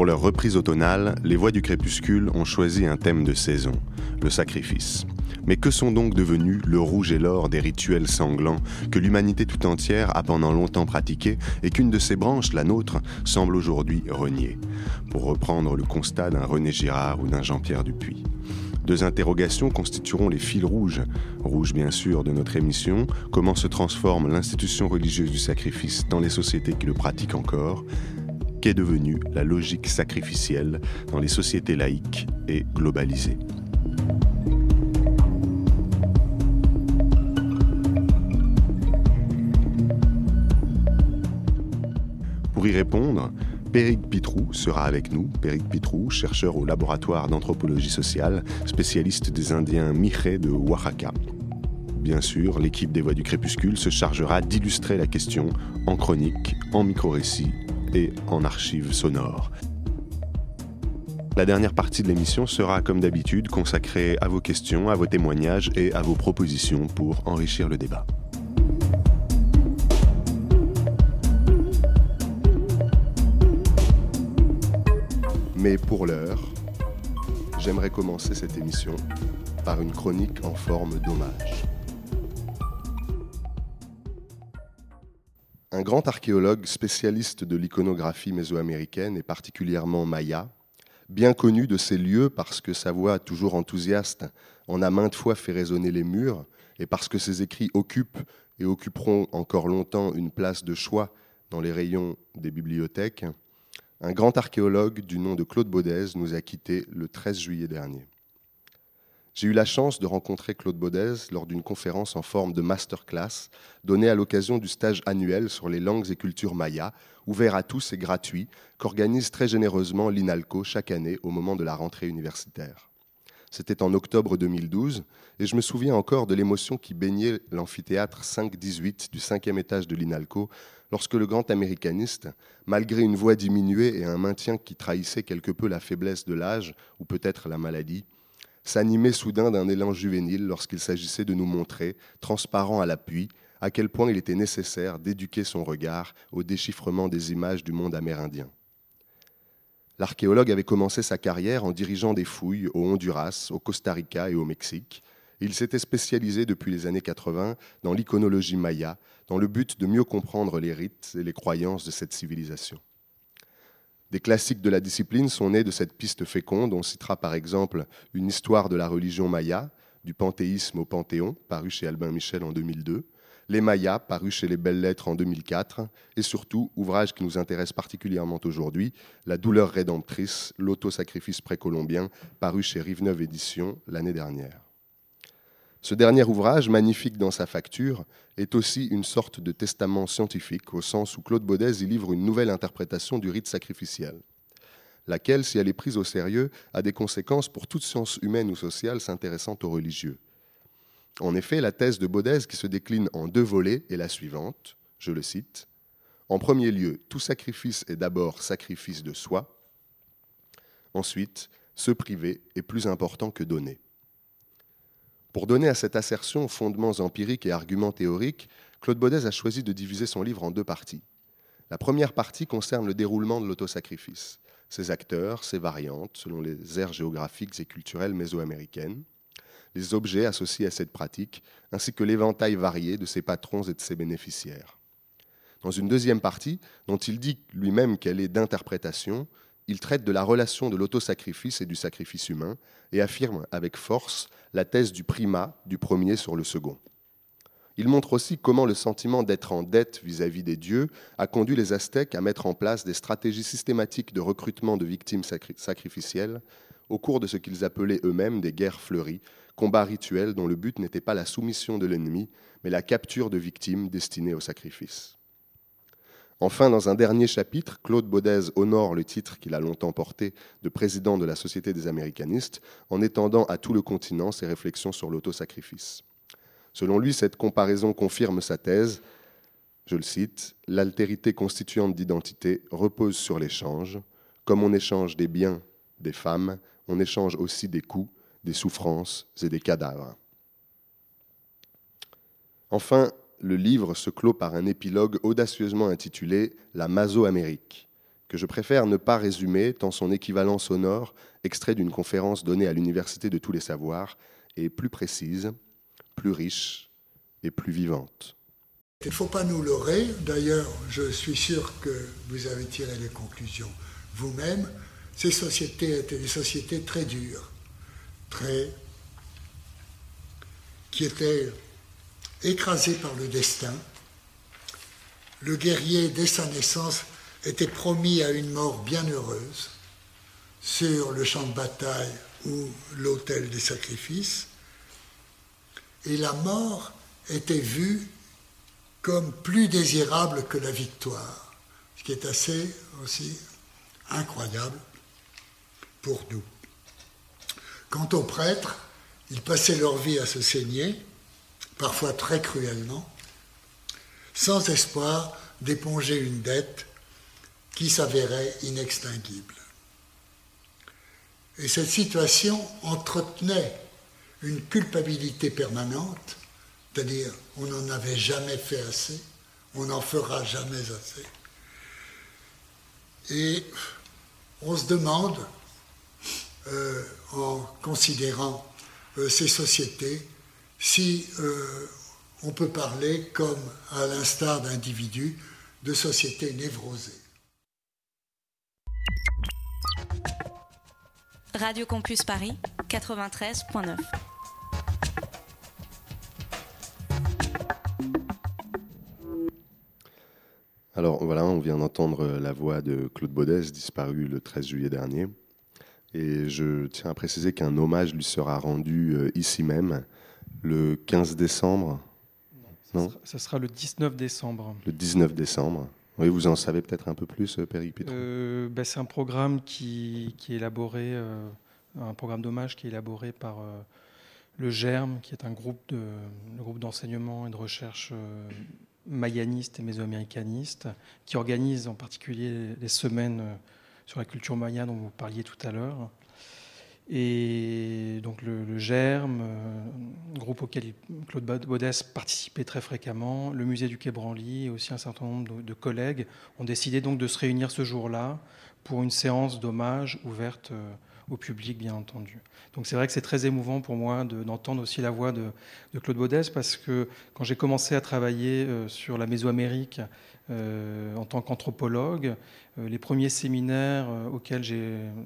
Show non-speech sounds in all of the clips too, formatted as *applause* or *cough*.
Pour leur reprise automnale, les voix du crépuscule ont choisi un thème de saison, le sacrifice. Mais que sont donc devenus le rouge et l'or des rituels sanglants que l'humanité tout entière a pendant longtemps pratiqués et qu'une de ses branches, la nôtre, semble aujourd'hui renier Pour reprendre le constat d'un René Girard ou d'un Jean-Pierre Dupuis. Deux interrogations constitueront les fils rouges, rouges bien sûr de notre émission, comment se transforme l'institution religieuse du sacrifice dans les sociétés qui le pratiquent encore, qu'est devenue la logique sacrificielle dans les sociétés laïques et globalisées. Pour y répondre, Péric Pitrou sera avec nous. Péric Pitrou, chercheur au laboratoire d'anthropologie sociale, spécialiste des Indiens Miché de Oaxaca. Bien sûr, l'équipe des Voix du Crépuscule se chargera d'illustrer la question en chronique, en micro-récit et en archives sonores. La dernière partie de l'émission sera, comme d'habitude, consacrée à vos questions, à vos témoignages et à vos propositions pour enrichir le débat. Mais pour l'heure, j'aimerais commencer cette émission par une chronique en forme d'hommage. Un grand archéologue spécialiste de l'iconographie mésoaméricaine et particulièrement maya, bien connu de ces lieux parce que sa voix toujours enthousiaste en a maintes fois fait résonner les murs et parce que ses écrits occupent et occuperont encore longtemps une place de choix dans les rayons des bibliothèques, un grand archéologue du nom de Claude Baudez nous a quittés le 13 juillet dernier. J'ai eu la chance de rencontrer Claude Baudez lors d'une conférence en forme de masterclass donnée à l'occasion du stage annuel sur les langues et cultures mayas, ouvert à tous et gratuit, qu'organise très généreusement l'INALCO chaque année au moment de la rentrée universitaire. C'était en octobre 2012, et je me souviens encore de l'émotion qui baignait l'amphithéâtre 5-18 du cinquième étage de l'INALCO lorsque le grand américaniste, malgré une voix diminuée et un maintien qui trahissait quelque peu la faiblesse de l'âge ou peut-être la maladie, s'animait soudain d'un élan juvénile lorsqu'il s'agissait de nous montrer, transparent à l'appui, à quel point il était nécessaire d'éduquer son regard au déchiffrement des images du monde amérindien. L'archéologue avait commencé sa carrière en dirigeant des fouilles au Honduras, au Costa Rica et au Mexique, il s'était spécialisé depuis les années 80 dans l'iconologie maya, dans le but de mieux comprendre les rites et les croyances de cette civilisation. Des classiques de la discipline sont nés de cette piste féconde. On citera par exemple une histoire de la religion maya, du panthéisme au panthéon, paru chez Albin Michel en 2002, Les Mayas, paru chez les Belles Lettres en 2004, et surtout, ouvrage qui nous intéresse particulièrement aujourd'hui, La douleur rédemptrice, l'autosacrifice précolombien, paru chez Rive-Neuve Éditions l'année dernière. Ce dernier ouvrage, magnifique dans sa facture, est aussi une sorte de testament scientifique, au sens où Claude Baudez y livre une nouvelle interprétation du rite sacrificiel, laquelle, si elle est prise au sérieux, a des conséquences pour toute science humaine ou sociale s'intéressant aux religieux. En effet, la thèse de Baudez, qui se décline en deux volets, est la suivante, je le cite. En premier lieu, tout sacrifice est d'abord sacrifice de soi. Ensuite, se priver est plus important que donner. Pour donner à cette assertion fondements empiriques et arguments théoriques, Claude Baudez a choisi de diviser son livre en deux parties. La première partie concerne le déroulement de l'autosacrifice, ses acteurs, ses variantes, selon les aires géographiques et culturelles mésoaméricaines, les objets associés à cette pratique, ainsi que l'éventail varié de ses patrons et de ses bénéficiaires. Dans une deuxième partie, dont il dit lui-même qu'elle est d'interprétation, il traite de la relation de l'autosacrifice et du sacrifice humain et affirme avec force la thèse du primat du premier sur le second. Il montre aussi comment le sentiment d'être en dette vis-à-vis des dieux a conduit les Aztèques à mettre en place des stratégies systématiques de recrutement de victimes sacrificielles au cours de ce qu'ils appelaient eux-mêmes des guerres fleuries, combats rituels dont le but n'était pas la soumission de l'ennemi, mais la capture de victimes destinées au sacrifice. Enfin, dans un dernier chapitre, Claude Baudez honore le titre qu'il a longtemps porté de président de la Société des Américanistes en étendant à tout le continent ses réflexions sur l'autosacrifice. Selon lui, cette comparaison confirme sa thèse. Je le cite L'altérité constituante d'identité repose sur l'échange. Comme on échange des biens, des femmes, on échange aussi des coups, des souffrances et des cadavres. Enfin, le livre se clôt par un épilogue audacieusement intitulé La Maso-Amérique, que je préfère ne pas résumer tant son équivalent sonore, extrait d'une conférence donnée à l'Université de tous les savoirs, est plus précise, plus riche et plus vivante. Il ne faut pas nous leurrer, d'ailleurs je suis sûr que vous avez tiré les conclusions vous-même, ces sociétés étaient des sociétés très dures, très qui étaient écrasées par le destin. Le guerrier, dès sa naissance, était promis à une mort bien heureuse sur le champ de bataille ou l'autel des sacrifices. Et la mort était vue comme plus désirable que la victoire, ce qui est assez aussi incroyable pour nous. Quant aux prêtres, ils passaient leur vie à se saigner, parfois très cruellement, sans espoir d'éponger une dette qui s'avérait inextinguible. Et cette situation entretenait une culpabilité permanente, c'est-à-dire on n'en avait jamais fait assez, on n'en fera jamais assez. Et on se demande, euh, en considérant euh, ces sociétés, si euh, on peut parler, comme à l'instar d'individus, de sociétés névrosées. Radio Campus Paris, 93.9. Alors voilà, on vient d'entendre la voix de Claude Baudès, disparu le 13 juillet dernier. Et je tiens à préciser qu'un hommage lui sera rendu euh, ici même le 15 décembre. Non, ça, Sera, le 19 décembre. Le 19 décembre. Oui, vous en savez peut-être un peu plus, euh, Péric euh, ben, C'est un programme qui, qui est élaboré, un programme d'hommage qui est élaboré par le GERM, qui est un groupe de, groupe d'enseignement et de recherche mayaniste et mésoaméricaniste, qui organise en particulier les semaines sur la culture maya dont vous parliez tout à l'heure. Et donc le, GERM, euh, groupe auquel Claude Baudès participait très fréquemment, le musée du Quai Branly et aussi un certain nombre de, collègues ont décidé donc de se réunir ce jour-là pour une séance d'hommage ouverte euh, au public, bien entendu. Donc c'est vrai que c'est très émouvant pour moi d'entendre aussi la voix de, Claude Baudès parce que quand j'ai commencé à travailler euh, sur la Mésoamérique en tant qu'anthropologue, euh, les premiers séminaires euh, auxquels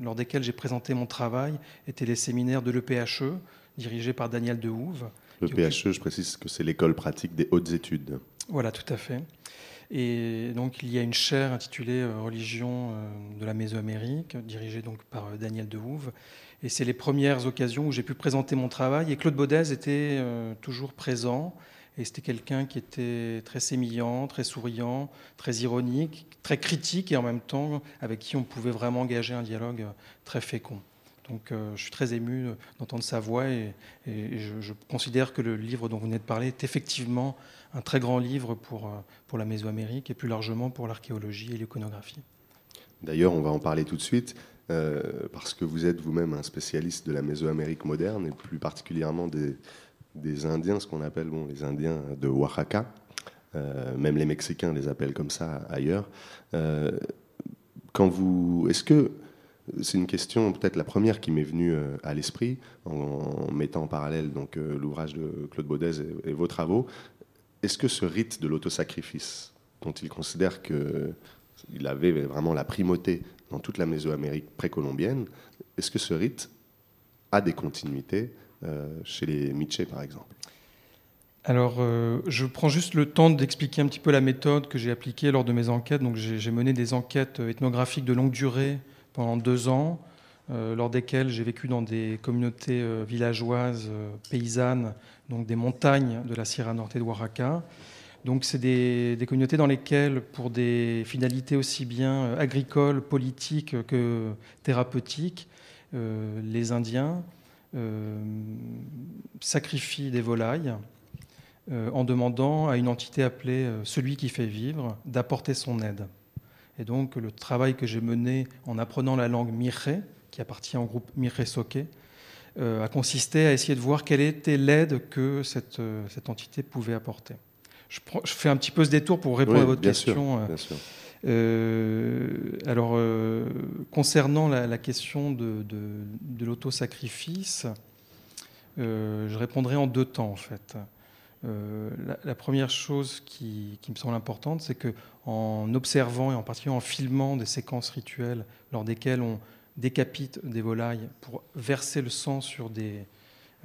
lors desquels j'ai présenté mon travail étaient les séminaires de l'EPHE, dirigés par Daniel Dehouve. L'EPHE, je précise que c'est l'école pratique des hautes études. Voilà, tout à fait. Et donc il y a une chaire intitulée euh, Religion de la Mésoamérique, dirigée donc par Daniel Dehouve. Et c'est les premières occasions où j'ai pu présenter mon travail. Et Claude Baudez était toujours présent. Et c'était quelqu'un qui était très sémillant, très souriant, très ironique, très critique et en même temps avec qui on pouvait vraiment engager un dialogue très fécond. Donc euh, je suis très ému d'entendre sa voix et, je, considère que le livre dont vous venez de parler est effectivement un très grand livre pour, euh, pour la Mésoamérique et plus largement pour l'archéologie et l'iconographie. D'ailleurs, on va en parler tout de suite. Euh, parce que vous êtes vous-même un spécialiste de la Mésoamérique moderne et plus particulièrement des, des Indiens, ce qu'on appelle bon, les Indiens de Oaxaca. Euh, même les Mexicains les appellent comme ça ailleurs. Quand vous, est-ce que c'est une question peut-être la première qui m'est venue à l'esprit en, mettant en parallèle l'ouvrage de Claude Baudez et, vos travaux. Est-ce que ce rite de l'autosacrifice, dont il considère qu'il avait vraiment la primauté dans toute la Mésoamérique précolombienne, est-ce que ce rite a des continuités euh, chez les Miché, par exemple? Alors, euh, je prends juste le temps d'expliquer un petit peu la méthode que j'ai appliquée lors de mes enquêtes. Donc, j'ai mené des enquêtes ethnographiques de longue durée pendant deux ans, euh, lors desquelles j'ai vécu dans des communautés villageoises, paysannes, donc des montagnes de la Sierra Norte de Oaxaca. Donc, c'est des, communautés dans lesquelles, pour des finalités aussi bien agricoles, politiques que thérapeutiques, les Indiens euh, sacrifie des volailles euh, en demandant à une entité appelée euh, celui qui fait vivre d'apporter son aide. Et donc le travail que j'ai mené en apprenant la langue Miré, qui appartient au groupe Miré Soke, a consisté à essayer de voir quelle était l'aide que cette, cette entité pouvait apporter. Je, je, fais un petit peu ce détour pour répondre à votre question. alors, concernant la, question de, de, l'autosacrifice, je répondrai en deux temps en fait. La, première chose qui, qui me semble importante, c'est que en observant et en particulier en filmant des séquences rituelles lors desquelles on décapite des volailles pour verser le sang sur des,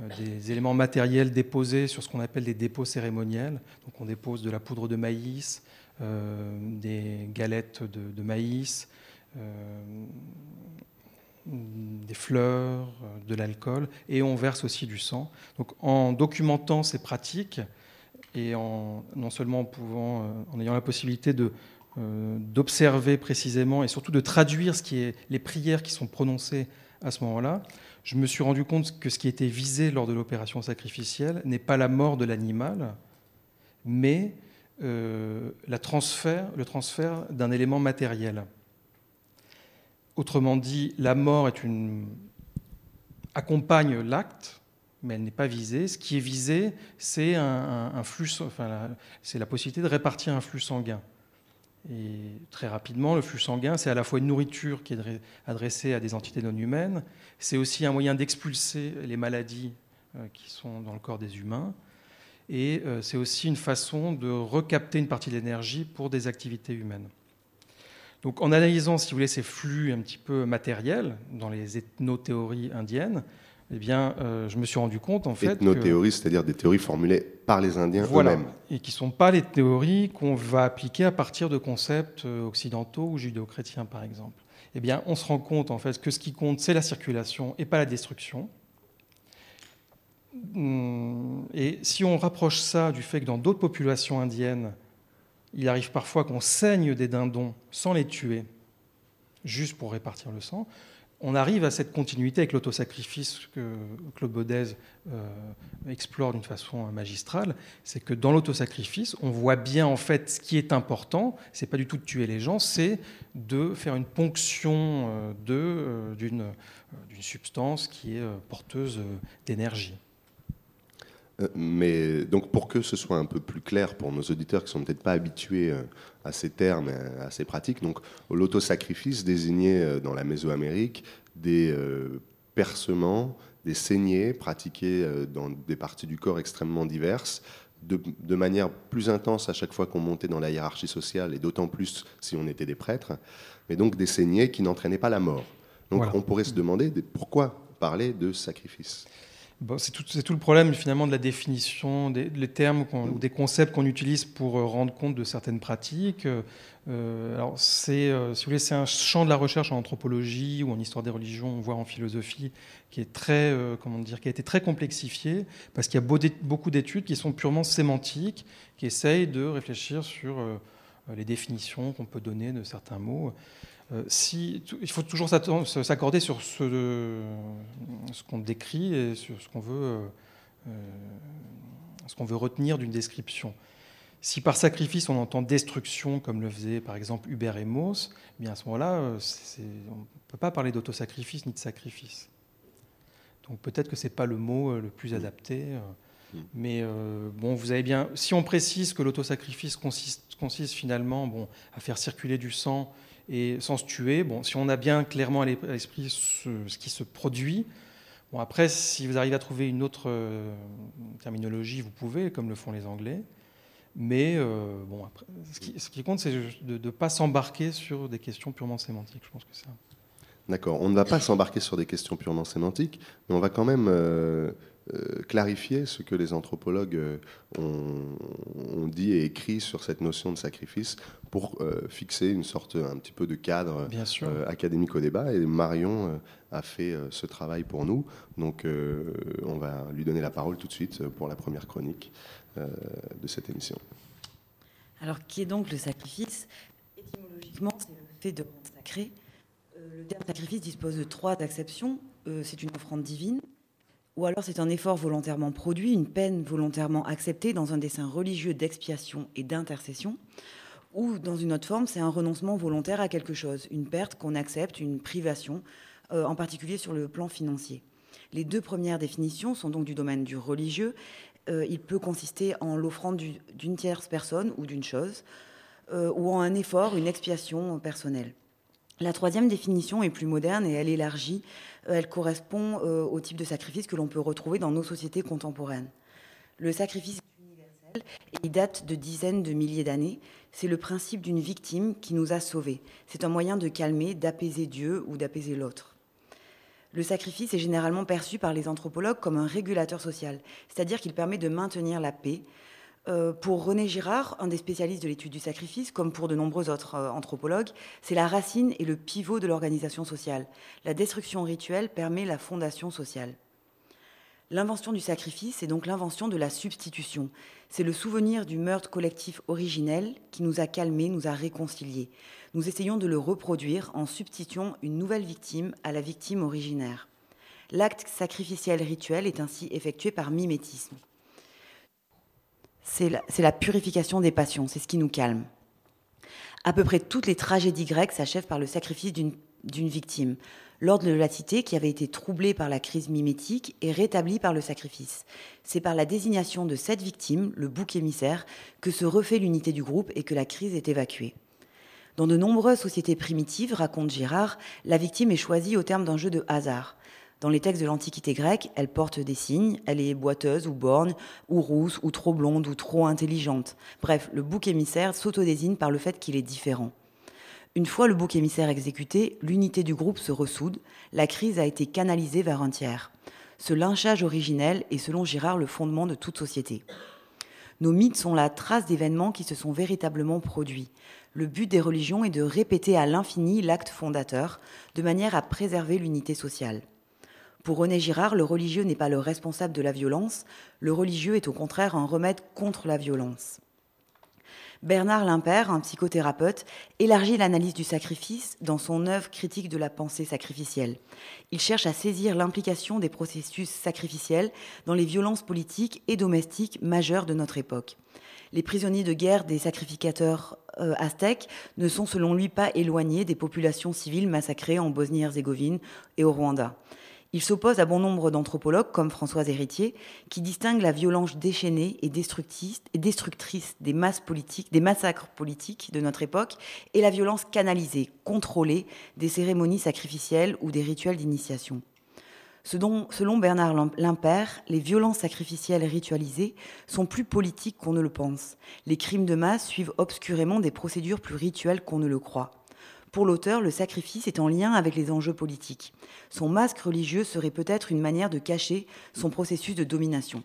euh, des éléments matériels déposés sur ce qu'on appelle des dépôts cérémoniels. Donc on dépose de la poudre de maïs, euh, des galettes de, maïs, euh, des fleurs, de l'alcool, et on verse aussi du sang. Donc en documentant ces pratiques, et en, non seulement en, pouvant, en ayant la possibilité de, d'observer précisément et surtout de traduire ce qui est, les prières qui sont prononcées à ce moment-là, je me suis rendu compte que ce qui était visé lors de l'opération sacrificielle n'est pas la mort de l'animal, mais euh, le transfert d'un élément matériel. Autrement dit, la mort est une, accompagne l'acte, mais elle n'est pas visée. Ce qui est visé, c'est la possibilité de répartir un flux sanguin. Et très rapidement, le flux sanguin, c'est à la fois une nourriture qui est adressée à des entités non humaines, c'est aussi un moyen d'expulser les maladies euh, qui sont dans le corps des humains, et euh, c'est aussi une façon de recapter une partie de l'énergie pour des activités humaines. Donc en analysant, si vous voulez, ces flux un petit peu matériels dans les ethnothéories indiennes, eh bien, euh, je me suis rendu compte en fait. Ethnothéories, c'est-à-dire des théories formulées par les Indiens eux-mêmes. Et qui ne sont pas les théories qu'on va appliquer à partir de concepts euh, occidentaux ou judéo-chrétiens, par exemple. Eh bien, on se rend compte en fait que ce qui compte, c'est la circulation et pas la destruction. Hum, et si on rapproche ça du fait que dans d'autres populations indiennes, il arrive parfois qu'on saigne des dindons sans les tuer, juste pour répartir le sang, on arrive à cette continuité avec l'autosacrifice que Claude Baudez euh, explore d'une façon magistrale, c'est que dans l'autosacrifice, on voit bien en fait ce qui est important, c'est pas du tout de tuer les gens, c'est de faire une ponction euh, euh, d'une substance qui est porteuse d'énergie. Euh, mais donc pour que ce soit un peu plus clair pour nos auditeurs qui sont peut-être pas habitués euh, à ces termes, à ces pratiques, donc l'autosacrifice désignait euh, dans la Mésoamérique des percements, des saignées pratiquées dans des parties du corps extrêmement diverses, de, de manière plus intense à chaque fois qu'on montait dans la hiérarchie sociale, et d'autant plus si on était des prêtres, mais donc des saignées qui n'entraînaient pas la mort. Donc on pourrait se demander pourquoi parler de sacrifice? C'est tout, le problème finalement de la définition des termes ou des concepts qu'on utilise pour euh, rendre compte de certaines pratiques. Euh, alors c'est, euh, si vous voulez, c'est un champ de la recherche en anthropologie ou en histoire des religions, voire en philosophie, qui est très, comment dire, qui a été très complexifié parce qu'il y a beaucoup d'études qui sont purement sémantiques, qui essayent de réfléchir sur les définitions qu'on peut donner de certains mots. Euh, si, il faut toujours s'accorder sur ce, ce qu'on décrit et sur ce qu'on veut, euh, euh, ce qu'on veut retenir d'une description. Si par sacrifice on entend destruction, comme le faisait par exemple Hubert et Mauss, eh bien à ce moment-là, on ne peut pas parler d'autosacrifice ni de sacrifice. Donc peut-être que ce n'est pas le mot le plus adapté. Mm. Mais bon, vous avez bien. Si on précise que l'autosacrifice consiste, consiste finalement bon, à faire circuler du sang et sans se tuer. Bon, si on a bien clairement à l'esprit ce, qui se produit, bon, après, si vous arrivez à trouver une autre euh, terminologie, vous pouvez, comme le font les Anglais. Mais euh, bon, après, ce, qui, compte, c'est de ne pas s'embarquer sur des questions purement sémantiques. Je pense que ça. D'accord. On ne va pas s'embarquer sur des questions purement sémantiques, mais on va quand même euh, clarifier ce que les anthropologues euh, ont, dit et écrit sur cette notion de sacrifice pour euh, fixer une sorte un petit peu de cadre académique au débat. Et Marion a fait ce travail pour nous. Donc on va lui donner la parole tout de suite pour la première chronique de cette émission. Alors qui est donc le sacrifice? Étymologiquement, c'est le fait de consacrer. le terme sacrifice dispose de trois acceptions. c'est une offrande divine ou alors c'est un effort volontairement produit, une peine volontairement acceptée dans un dessin religieux d'expiation et d'intercession, ou dans une autre forme, c'est un renoncement volontaire à quelque chose, une perte qu'on accepte, une privation, euh, en particulier sur le plan financier. Les deux premières définitions sont donc du domaine du religieux. Euh, il peut consister en l'offrande d'une tierce personne ou d'une chose, ou en un effort, une expiation personnelle. La troisième définition est plus moderne et elle élargit. Elle correspond au type de sacrifice que l'on peut retrouver dans nos sociétés contemporaines. Le sacrifice universel il date de dizaines de milliers d'années. C'est le principe d'une victime qui nous a sauvés. C'est un moyen de calmer, d'apaiser Dieu ou d'apaiser l'autre. Le sacrifice est généralement perçu par les anthropologues comme un régulateur social, c'est-à-dire qu'il permet de maintenir la paix. Euh, pour René Girard, un des spécialistes de l'étude du sacrifice, comme pour de nombreux autres euh, anthropologues, c'est la racine et le pivot de l'organisation sociale. La destruction rituelle permet la fondation sociale. L'invention du sacrifice est donc l'invention de la substitution. C'est le souvenir du meurtre collectif originel qui nous a calmés, nous a réconciliés. Nous essayons de le reproduire en substituant une nouvelle victime à la victime originaire. L'acte sacrificiel rituel est ainsi effectué par mimétisme. C'est la, purification des passions, c'est ce qui nous calme. À peu près toutes les tragédies grecques s'achèvent par le sacrifice d'une victime. L'ordre de la cité, qui avait été troublé par la crise mimétique, est rétabli par le sacrifice. C'est par la désignation de cette victime, le bouc émissaire, que se refait l'unité du groupe et que la crise est évacuée. Dans de nombreuses sociétés primitives, raconte Girard, la victime est choisie au terme d'un jeu de hasard. Dans les textes de l'Antiquité grecque, elle porte des signes, elle est boiteuse ou borgne, ou rousse, ou trop blonde, ou trop intelligente. Bref, le bouc émissaire s'autodésigne par le fait qu'il est différent. Une fois le bouc émissaire exécuté, l'unité du groupe se ressoude, la crise a été canalisée vers un tiers. Ce lynchage originel est selon Girard le fondement de toute société. Nos mythes sont la trace d'événements qui se sont véritablement produits. Le but des religions est de répéter à l'infini l'acte fondateur, de manière à préserver l'unité sociale. Pour René Girard, le religieux n'est pas le responsable de la violence, le religieux est au contraire un remède contre la violence. Bernard Limpère, un psychothérapeute, élargit l'analyse du sacrifice dans son œuvre critique de la pensée sacrificielle. Il cherche à saisir l'implication des processus sacrificiels dans les violences politiques et domestiques majeures de notre époque. Les prisonniers de guerre des sacrificateurs euh, aztèques ne sont selon lui pas éloignés des populations civiles massacrées en Bosnie-Herzégovine et au Rwanda. Il s'oppose à bon nombre d'anthropologues, comme Françoise Héritier, qui distinguent la violence déchaînée et destructrice des masses politiques, des massacres politiques de notre époque, et la violence canalisée, contrôlée des cérémonies sacrificielles ou des rituels d'initiation. Selon Bernard Limpère, les violences sacrificielles ritualisées sont plus politiques qu'on ne le pense. Les crimes de masse suivent obscurément des procédures plus rituelles qu'on ne le croit. Pour l'auteur, le sacrifice est en lien avec les enjeux politiques. Son masque religieux serait peut-être une manière de cacher son processus de domination.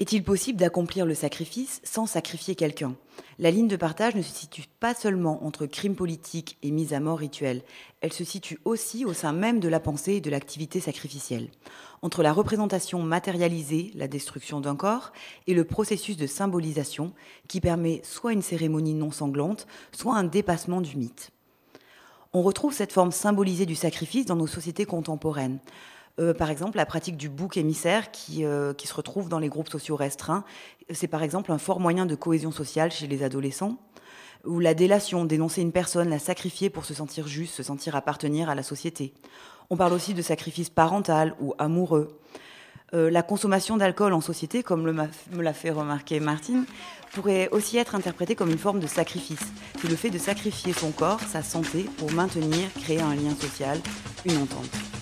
Est-il possible d'accomplir le sacrifice sans sacrifier quelqu'un? La ligne de partage ne se situe pas seulement entre crime politique et mise à mort rituelle, elle se situe aussi au sein même de la pensée et de l'activité sacrificielle. Entre la représentation matérialisée, la destruction d'un corps, et le processus de symbolisation qui permet soit une cérémonie non sanglante, soit un dépassement du mythe. On retrouve cette forme symbolisée du sacrifice dans nos sociétés contemporaines. Euh, par exemple, la pratique du bouc émissaire qui, euh, qui se retrouve dans les groupes sociaux restreints, c'est par exemple un fort moyen de cohésion sociale chez les adolescents. Ou la délation, dénoncer une personne, la sacrifier pour se sentir juste, se sentir appartenir à la société. On parle aussi de sacrifice parental ou amoureux. Euh, la consommation d'alcool en société, comme me l'a fait remarquer Martine, pourrait aussi être interprétée comme une forme de sacrifice. C'est le fait de sacrifier son corps, sa santé, pour maintenir, créer un lien social, une entente.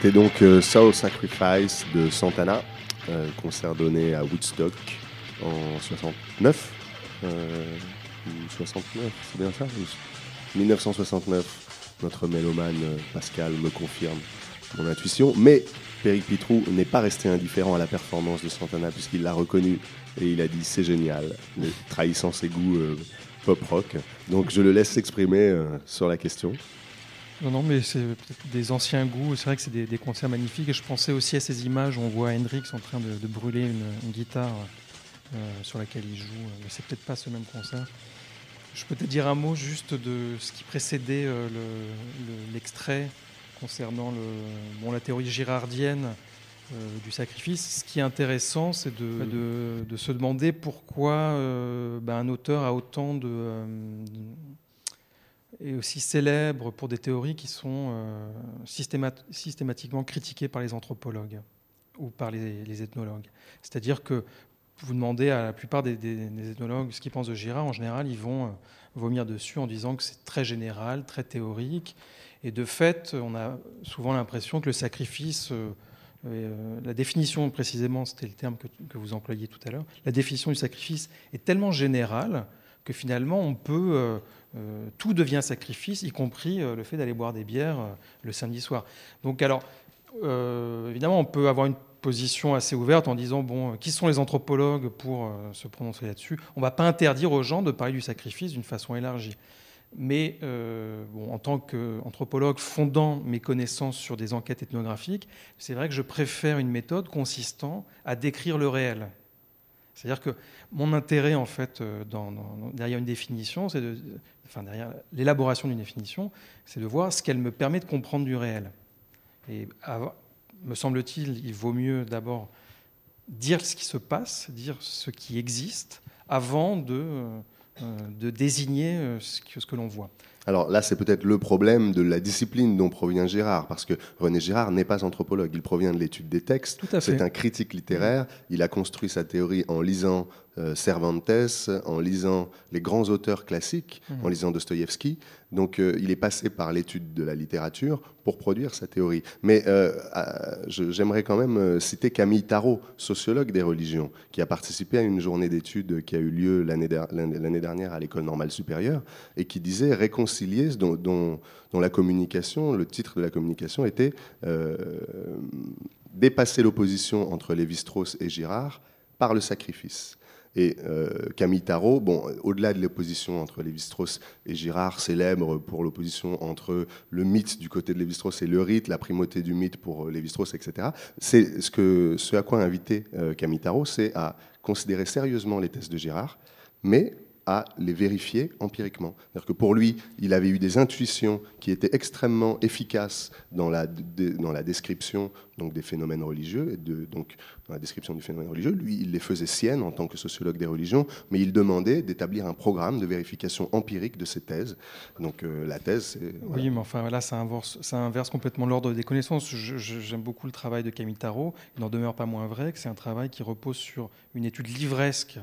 C'était donc euh, Soul Sacrifice de Santana, euh, concert donné à Woodstock en 69. Euh, 69, c'est bien ça 1969. Notre mélomane euh, Pascal me confirme mon intuition. Mais Peric Pitrou n'est pas resté indifférent à la performance de Santana puisqu'il l'a reconnu et il a dit c'est génial, trahissant ses goûts euh, pop rock. Donc je le laisse s'exprimer euh, sur la question. Non, non, mais c'est peut-être des anciens goûts. C'est vrai que c'est des, des concerts magnifiques. Et je pensais aussi à ces images où on voit Hendrix en train de, de brûler une, une guitare euh, sur laquelle il joue. Mais c'est peut-être pas ce même concert. Je peux peut-être dire un mot juste de ce qui précédait euh, le- le- l'extrait concernant le, bon, la théorie girardienne euh, du sacrifice. Ce qui est intéressant, c'est de, de- de se demander pourquoi ben, un auteur a autant de, est aussi célèbre pour des théories qui sont euh, systémat- systématiquement critiquées par les anthropologues ou par les, ethnologues. C'est-à-dire que vous demandez à la plupart des, ethnologues ce qu'ils pensent de Girard, en général, ils vont euh, vomir dessus en disant que c'est très général, très théorique. Et de fait, on a souvent l'impression que le sacrifice, euh, la définition précisément, c'était le terme que, vous employiez tout à l'heure, la définition du sacrifice est tellement générale que finalement on peut, tout devient sacrifice, y compris euh, le fait d'aller boire des bières euh, le samedi soir. Donc alors, euh, évidemment, on peut avoir une position assez ouverte en disant bon, euh, qui sont les anthropologues pour euh, se prononcer là-dessus? On ne va pas interdire aux gens de parler du sacrifice d'une façon élargie. Mais euh, bon, en tant qu'anthropologue fondant mes connaissances sur des enquêtes ethnographiques, c'est vrai que je préfère une méthode consistant à décrire le réel. C'est-à-dire que mon intérêt, en fait, euh, derrière une définition, c'est de, enfin l'élaboration d'une définition, c'est de voir ce qu'elle me permet de comprendre du réel. Et me semble-t-il, il vaut mieux d'abord dire ce qui se passe, dire ce qui existe, avant de, euh, désigner euh, ce que l'on voit. Alors là, c'est peut-être le problème de la discipline dont provient Girard, parce que René Girard n'est pas anthropologue, il provient de l'étude des textes, c'est un critique littéraire, il a construit sa théorie en lisant Cervantes, en lisant les grands auteurs classiques, Mhm. en lisant Dostoïevski, donc euh, il est passé par l'étude de la littérature pour produire sa théorie. Mais euh, euh, j'aimerais quand même euh, citer Camille Tarot, sociologue des religions, qui a participé à une journée d'études qui a eu lieu l'année der- l'année l'année dernière à l'école normale supérieure, et qui disait réconcilier, dont, dont- dont la communication, le titre de la communication était euh, dépasser l'opposition entre Lévi-Strauss et Girard par le sacrifice. Et euh, Camille Tarot, bon, au-delà de l'opposition entre Lévi-Strauss et Girard, célèbre pour l'opposition entre le mythe du côté de Lévi-Strauss et le rite, la primauté du mythe pour euh, Lévi-Strauss, etc. C'est ce, que, ce à quoi a invité euh, Camille Tarot, c'est à considérer sérieusement les thèses de Girard, mais à les vérifier empiriquement. C'est-à-dire que pour lui, il avait eu des intuitions qui étaient extrêmement efficaces dans la, dans la description donc, des phénomènes religieux, et de, donc dans la description du phénomène religieux. Lui, il les faisait siennes en tant que sociologue des religions, mais il demandait d'établir un programme de vérification empirique de ces thèses. Donc euh, la thèse, voilà. Oui, mais enfin là, ça inverse, ça inverse complètement l'ordre des connaissances. J'aime beaucoup le travail de Camille Tarot. Il n'en demeure pas moins vrai que c'est un travail qui repose sur une étude livresque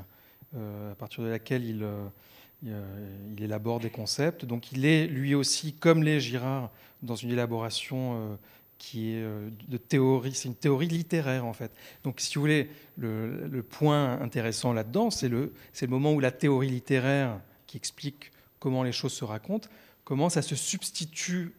à partir de laquelle il, euh, euh, il élabore des concepts. Donc il est lui aussi, comme les Girard, dans une élaboration euh, qui est euh, de théorie. C'est une théorie littéraire en fait. Donc si vous voulez, le, point intéressant là-dedans, c'est le, le moment où la théorie littéraire qui explique comment les choses se racontent comment ça se substitue,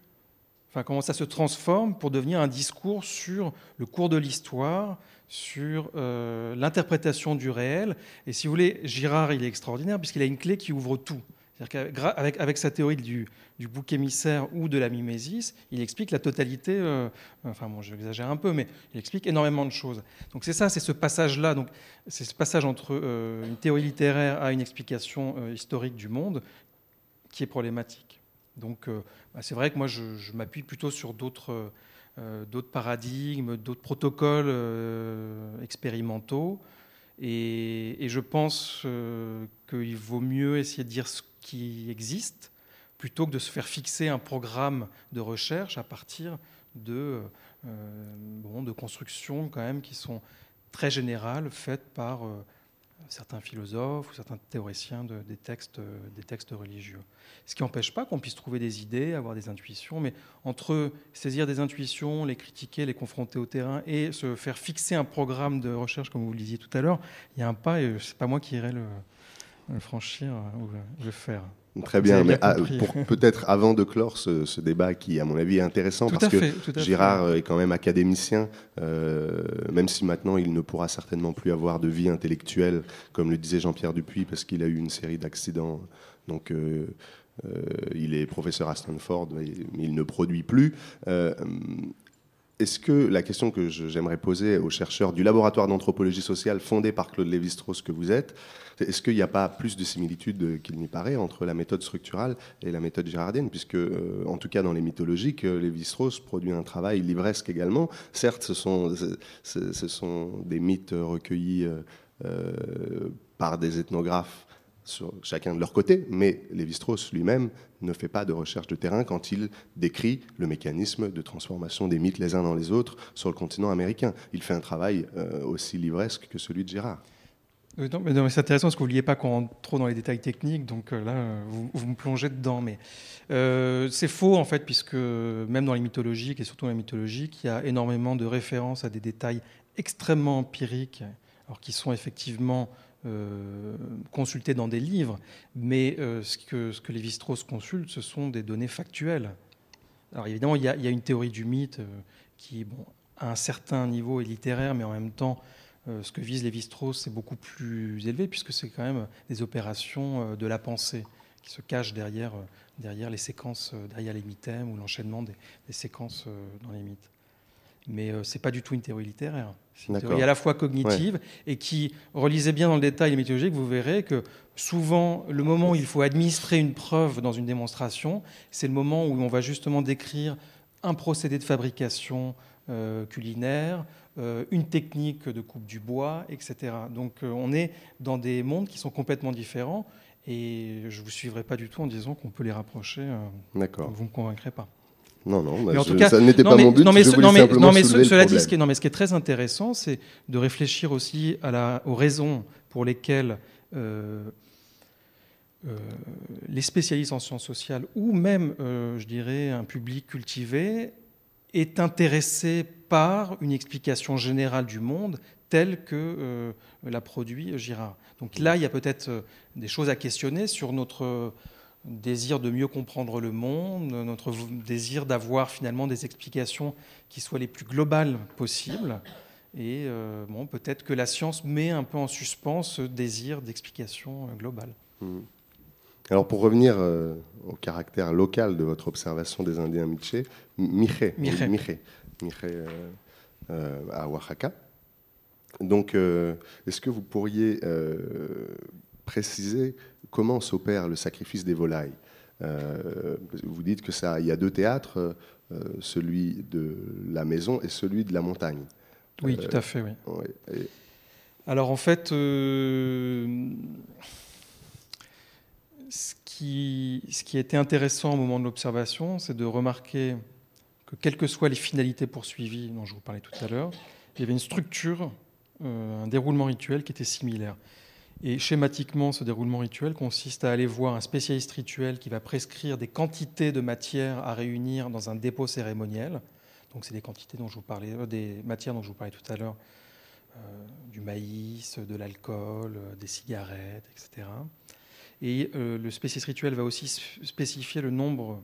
enfin comment ça se transforme pour devenir un discours sur le cours de l'histoire, sur euh, l'interprétation du réel. Et si vous voulez, Girard, il est extraordinaire puisqu'il a une clé qui ouvre tout. C'est-à-dire avec sa théorie du, bouc émissaire ou de la mimésis, il explique la totalité, euh, enfin bon, j'exagère un peu, mais il explique énormément de choses. Donc c'est ça, c'est ce passage-là, donc c'est ce passage entre euh, une théorie littéraire à une explication historique du monde qui est problématique. Donc bah, c'est vrai que moi je, m'appuie plutôt sur d'autres d'autres paradigmes, d'autres protocoles euh, expérimentaux. Et, je pense euh, qu'il vaut mieux essayer de dire ce qui existe plutôt que de se faire fixer un programme de recherche à partir de, euh, bon, de constructions quand même qui sont très générales, faites par euh, certains philosophes ou certains théoriciens des, textes, des textes religieux. Ce qui n'empêche pas qu'on puisse trouver des idées, avoir des intuitions, mais entre saisir des intuitions, les critiquer, les confronter au terrain et se faire fixer un programme de recherche, comme vous le disiez tout à l'heure, il y a un pas et ce n'est pas moi qui irai le, franchir ou le faire. Très bien, mais pour peut-être avant de clore ce, débat qui, à mon avis, est intéressant, parce que Girard est quand même académicien, euh, même si maintenant il ne pourra certainement plus avoir de vie intellectuelle, comme le disait Jean-Pierre Dupuis, parce qu'il a eu une série d'accidents. Donc, euh, euh, il est professeur à Stanford, mais il ne produit plus. Est-ce que la question que j'aimerais poser aux chercheurs du laboratoire d'anthropologie sociale fondé par Claude Lévi-Strauss que vous êtes, est-ce qu'il n'y a pas plus de similitudes qu'il n'y paraît entre la méthode structurale et la méthode girardienne Puisque, euh, en tout cas dans les mythologiques, euh, Lévi-Strauss produit un travail livresque également. Certes, ce sont, des mythes recueillis euh, par des ethnographes sur chacun de leur côté, mais Lévi-Strauss lui-même ne fait pas de recherche de terrain quand il décrit le mécanisme de transformation des mythes les uns dans les autres sur le continent américain. Il fait un travail euh, aussi livresque que celui de Gérard. Non, mais, c'est intéressant parce que vous ne vouliez pas qu'on rentre trop dans les détails techniques, donc euh, là, vous, me plongez dedans. Mais euh, c'est faux, en fait, puisque même dans les mythologiques, et surtout dans les mythologiques, il y a énormément de références à des détails extrêmement empiriques, alors qui sont effectivement euh, consultés dans des livres, mais euh, ce que, ce que Lévi-Strauss consulte, ce sont des données factuelles. Alors évidemment, il y a, une théorie du mythe euh, qui, bon, à un certain niveau, est littéraire, mais en même temps, ce que vise Lévi-Strauss, c'est beaucoup plus élevé, puisque c'est quand même des opérations de la pensée qui se cachent derrière, derrière les séquences, derrière les mythèmes ou l'enchaînement des, des, séquences dans les mythes. Mais euh, ce n'est pas du tout une théorie littéraire. C'est une théorie à la fois cognitive et qui, relisez bien dans le détail les mythologiques, vous verrez que souvent, le moment où il faut administrer une preuve dans une démonstration, c'est le moment où on va justement décrire un procédé de fabrication euh, culinaire, euh, une technique de coupe du bois, etc. Donc on est dans des mondes qui sont complètement différents et je ne vous suivrai pas du tout en disant qu'on peut les rapprocher. D'accord. Vous ne me convaincrez pas. Non, non, mais en tout cas, ça n'était pas mon but. Non, mais, je non, mais, non, mais cela dit, ce qui, est, non, mais ce qui est très intéressant, c'est de réfléchir aussi à la, aux raisons pour lesquelles euh, euh, les spécialistes en sciences sociales, ou même, euh, je dirais, un public cultivé, est intéressé par une explication générale du monde telle que la produit Girard. Donc là, il y a peut-être des choses à questionner sur notre désir de mieux comprendre le monde, notre désir d'avoir finalement des explications qui soient les plus globales possibles. Et euh, bon, peut-être que la science met un peu en suspens ce désir d'explication euh, globale. Mmh. Alors pour revenir euh, au caractère local de votre observation des Indiens Miché, Miché, Miché, à Oaxaca. Donc, est-ce que vous pourriez préciser comment s'opère le sacrifice des volailles? Euh, vous dites que ça, il y a deux théâtres, euh, celui de la maison et celui de la montagne. Oui, tout à fait. Oui. Alors en fait, euh, ce, qui, ce qui était intéressant au moment de l'observation, c'est de remarquer que quelles que soient les finalités poursuivies dont je vous parlais tout à l'heure, il y avait une structure, un déroulement rituel qui était similaire. Et schématiquement, ce déroulement rituel consiste à aller voir un spécialiste rituel qui va prescrire des quantités de matières à réunir dans un dépôt cérémoniel. Donc, c'est des quantités dont je vous parlais, euh, des matières dont je vous parlais tout à l'heure, euh, du maïs, de l'alcool, euh, des cigarettes, etc. Et le spécialiste rituel va aussi spécifier le nombre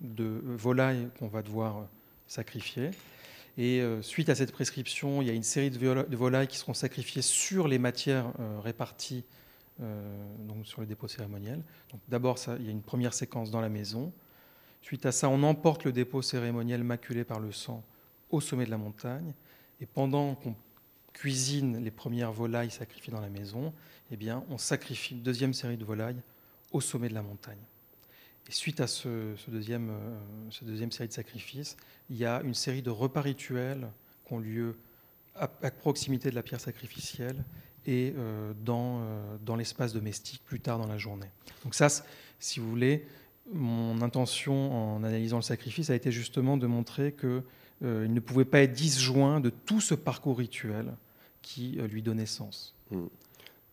de volailles qu'on va devoir sacrifier. Et euh, suite à cette prescription, il y a une série de volailles qui seront sacrifiées sur les matières euh, réparties euh, donc sur le dépôt cérémoniel. D'abord, il y a une première séquence dans la maison. Suite à ça, on emporte le dépôt cérémoniel maculé par le sang au sommet de la montagne. Et pendant qu'on cuisine les premières volailles sacrifiées dans la maison, eh bien, on sacrifie une deuxième série de volailles au sommet de la montagne. Et suite à ce, deuxième, euh, cette deuxième série de sacrifices, il y a une série de repas rituels qui ont lieu à, proximité de la pierre sacrificielle et euh, dans, euh, dans l'espace domestique plus tard dans la journée. Donc ça, si vous voulez, mon intention en analysant le sacrifice a été justement de montrer qu'il ne pouvait pas être disjoint de tout ce parcours rituel qui lui donnait sens. Mmh.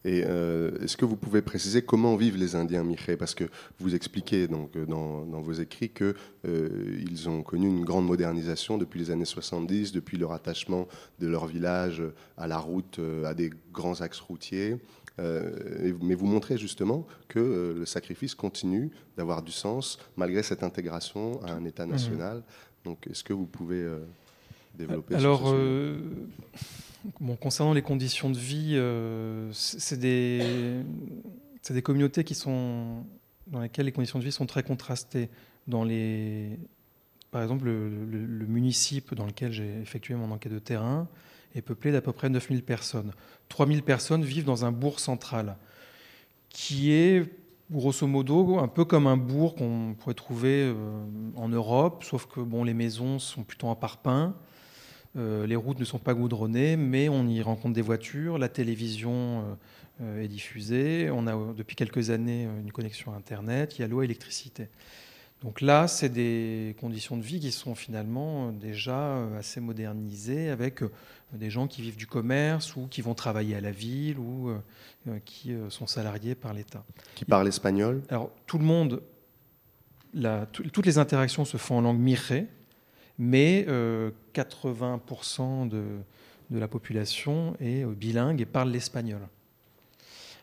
Et euh, est-ce que vous pouvez préciser comment vivent les Indiens Miché Parce que vous expliquez donc, euh, dans, vos écrits qu'ils euh, ont connu une grande modernisation depuis les années 70, depuis leur attachement de leur village à la route, à des grands axes routiers. mais vous montrez justement que le sacrifice continue d'avoir du sens malgré cette intégration à un État national. Mmh. Donc est-ce que vous pouvez développer Alors, Bon, concernant les conditions de vie, euh, c'est des, des, communautés qui sont, dans lesquelles les conditions de vie sont très contrastées. Dans les, par exemple, le, le, municipe dans lequel j'ai effectué mon enquête de terrain est peuplé d'à peu près 9000 personnes. 3000 personnes vivent dans un bourg central, qui est grosso modo un peu comme un bourg qu'on pourrait trouver euh, en Europe, sauf que bon, les maisons sont plutôt en parpaing. Euh, les routes ne sont pas goudronnées, mais on y rencontre des voitures. La télévision euh, est diffusée. On a depuis quelques années une connexion Internet. Il y a l'eau et l'électricité. Donc là, c'est des conditions de vie qui sont finalement déjà assez modernisées, avec des gens qui vivent du commerce ou qui vont travailler à la ville ou qui sont salariés par l'État. Qui parlent espagnol? Alors tout le monde, toutes les interactions se font en langue mirée, mais 80% euh, de, la population est euh, bilingue et parle l'espagnol.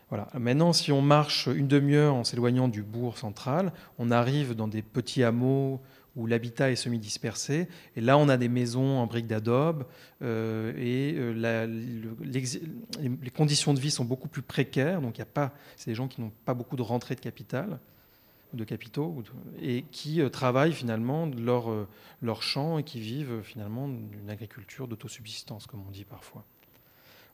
Voilà. Maintenant, si on marche une demi-heure en s'éloignant du bourg central, on arrive dans des petits hameaux où l'habitat est semi-dispersé. Et là, on a des maisons en briques d'adobe euh, et les, conditions de vie sont beaucoup plus précaires. Donc, il a pas, c'est des gens qui n'ont pas beaucoup de rentrée de capital de capitaux et qui euh, travaillent finalement leur, euh, leur champ et qui vivent finalement d'une agriculture d'autosubsistance, comme on dit parfois.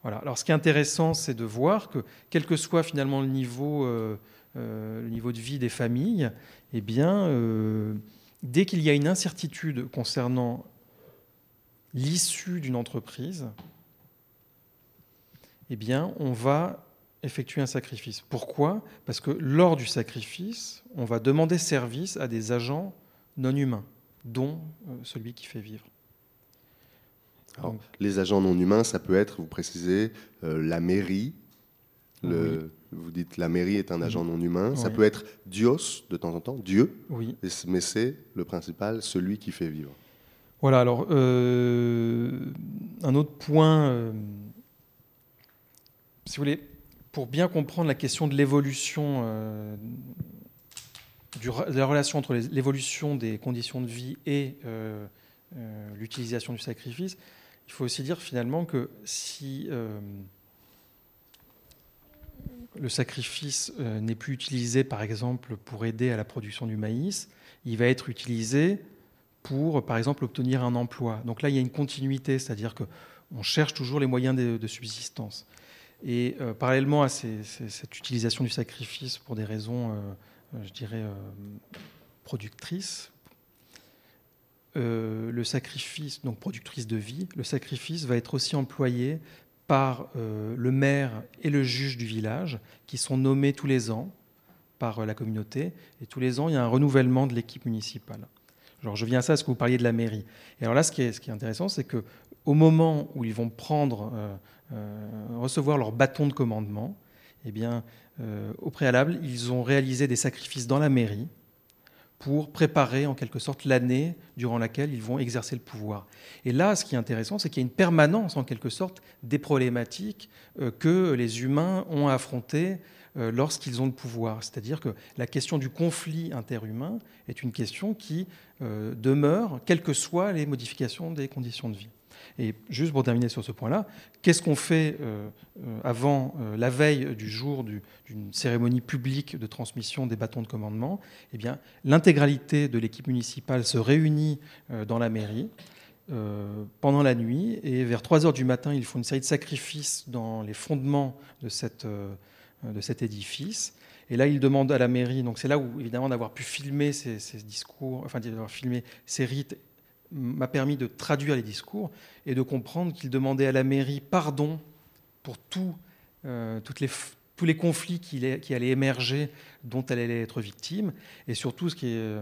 Voilà. Alors ce qui est intéressant, c'est de voir que quel que soit finalement le niveau, euh, le niveau de vie des familles, eh bien, dès qu'il y a une incertitude concernant l'issue d'une entreprise, eh bien, on va effectuer un sacrifice. Pourquoi? Parce que lors du sacrifice, on va demander service à des agents non humains, dont euh, celui qui fait vivre. les agents non humains, ça peut être, vous précisez, euh, la mairie. Le, Vous dites la mairie est un agent non humain. Ça peut être Dios de temps en temps, Dieu. Oui. Mais c'est le principal, celui qui fait vivre. Voilà. Alors euh, un autre point, si vous voulez, pour bien comprendre la question de l'évolution, euh, de la relation entre l'évolution des conditions de vie et euh, euh, l'utilisation du sacrifice, il faut aussi dire finalement que si le sacrifice n'est plus utilisé, par exemple, pour aider à la production du maïs, il va être utilisé pour, par exemple, obtenir un emploi. Donc là, il y a une continuité, c'est-à-dire qu'on cherche toujours les moyens de subsistance. Et euh, parallèlement à cette utilisation du sacrifice pour des raisons, euh, je dirais, euh, productrices, le sacrifice, donc productrice de vie, le sacrifice va être aussi employé par le maire et le juge du village, qui sont nommés tous les ans par la communauté. Et tous les ans, il y a un renouvellement de l'équipe municipale. Je viens à ça parce que vous parliez de la mairie? Et alors là, ce qui est, ce intéressant, c'est que au moment où ils vont prendre euh, recevoir leur bâton de commandement, eh bien, euh, au préalable, ils ont réalisé des sacrifices dans la mairie pour préparer en quelque sorte l'année durant laquelle ils vont exercer le pouvoir. Et là, ce qui est intéressant, c'est qu'il y a une permanence en quelque sorte des problématiques euh, que les humains ont à affronter lorsqu'ils ont le pouvoir. C'est-à-dire que la question du conflit interhumain est une question qui demeure, quelles que soient les modifications des conditions de vie. Et juste pour terminer sur ce point-là, qu'est-ce qu'on fait euh, euh, avant euh, la veille du jour d'une cérémonie publique de transmission des bâtons de commandement? Eh bien, l'intégralité de l'équipe municipale se réunit dans la mairie. pendant la nuit et vers 3 heures du matin, ils font une série de sacrifices dans les fondements de, cette, de cet édifice. Et là, ils demandent à la mairie, donc c'est là où évidemment d'avoir pu filmer ces, discours, enfin d'avoir filmé ces rites m'a permis de traduire les discours et de comprendre qu'il demandait à la mairie pardon pour euh, tous les conflits qui, allaient émerger, dont elle allait être victime. Et surtout, ce qui est euh,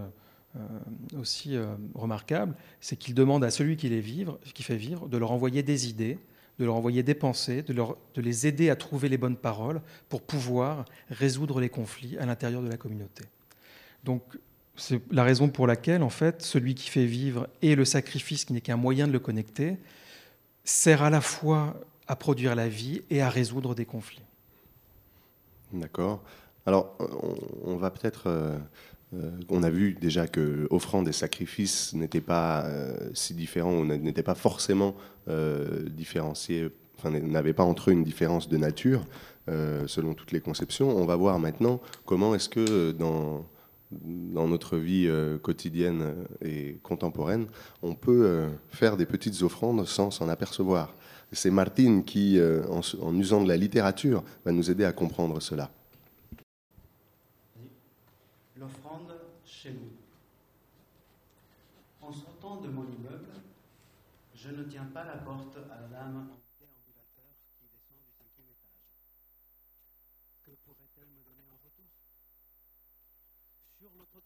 aussi euh, remarquable, c'est qu'il demande à celui qui, les vivre, qui fait vivre de leur envoyer des idées de leur envoyer des pensées, de, les aider à trouver les bonnes paroles pour pouvoir résoudre les conflits à l'intérieur de la communauté. Donc c'est la raison pour laquelle, en fait, celui qui fait vivre et le sacrifice, qui n'est qu'un moyen de le connecter, sert à la fois à produire la vie et à résoudre des conflits. D'accord. Alors, on, va peut-être. Euh, euh, on a vu déjà que offrande et sacrifice n'étaient pas euh, si différents, ou pas forcément différenciés, enfin, n'avaient pas entre eux une différence de nature, selon toutes les conceptions. On va voir maintenant comment est-ce que dans dans notre vie euh, quotidienne et contemporaine, on peut euh, faire des petites offrandes sans s'en apercevoir. C'est Martine qui, euh, en, usant de la littérature, va nous aider à comprendre cela. L'offrande chez nous. En de mon immeuble, je ne tiens pas la porte à la dame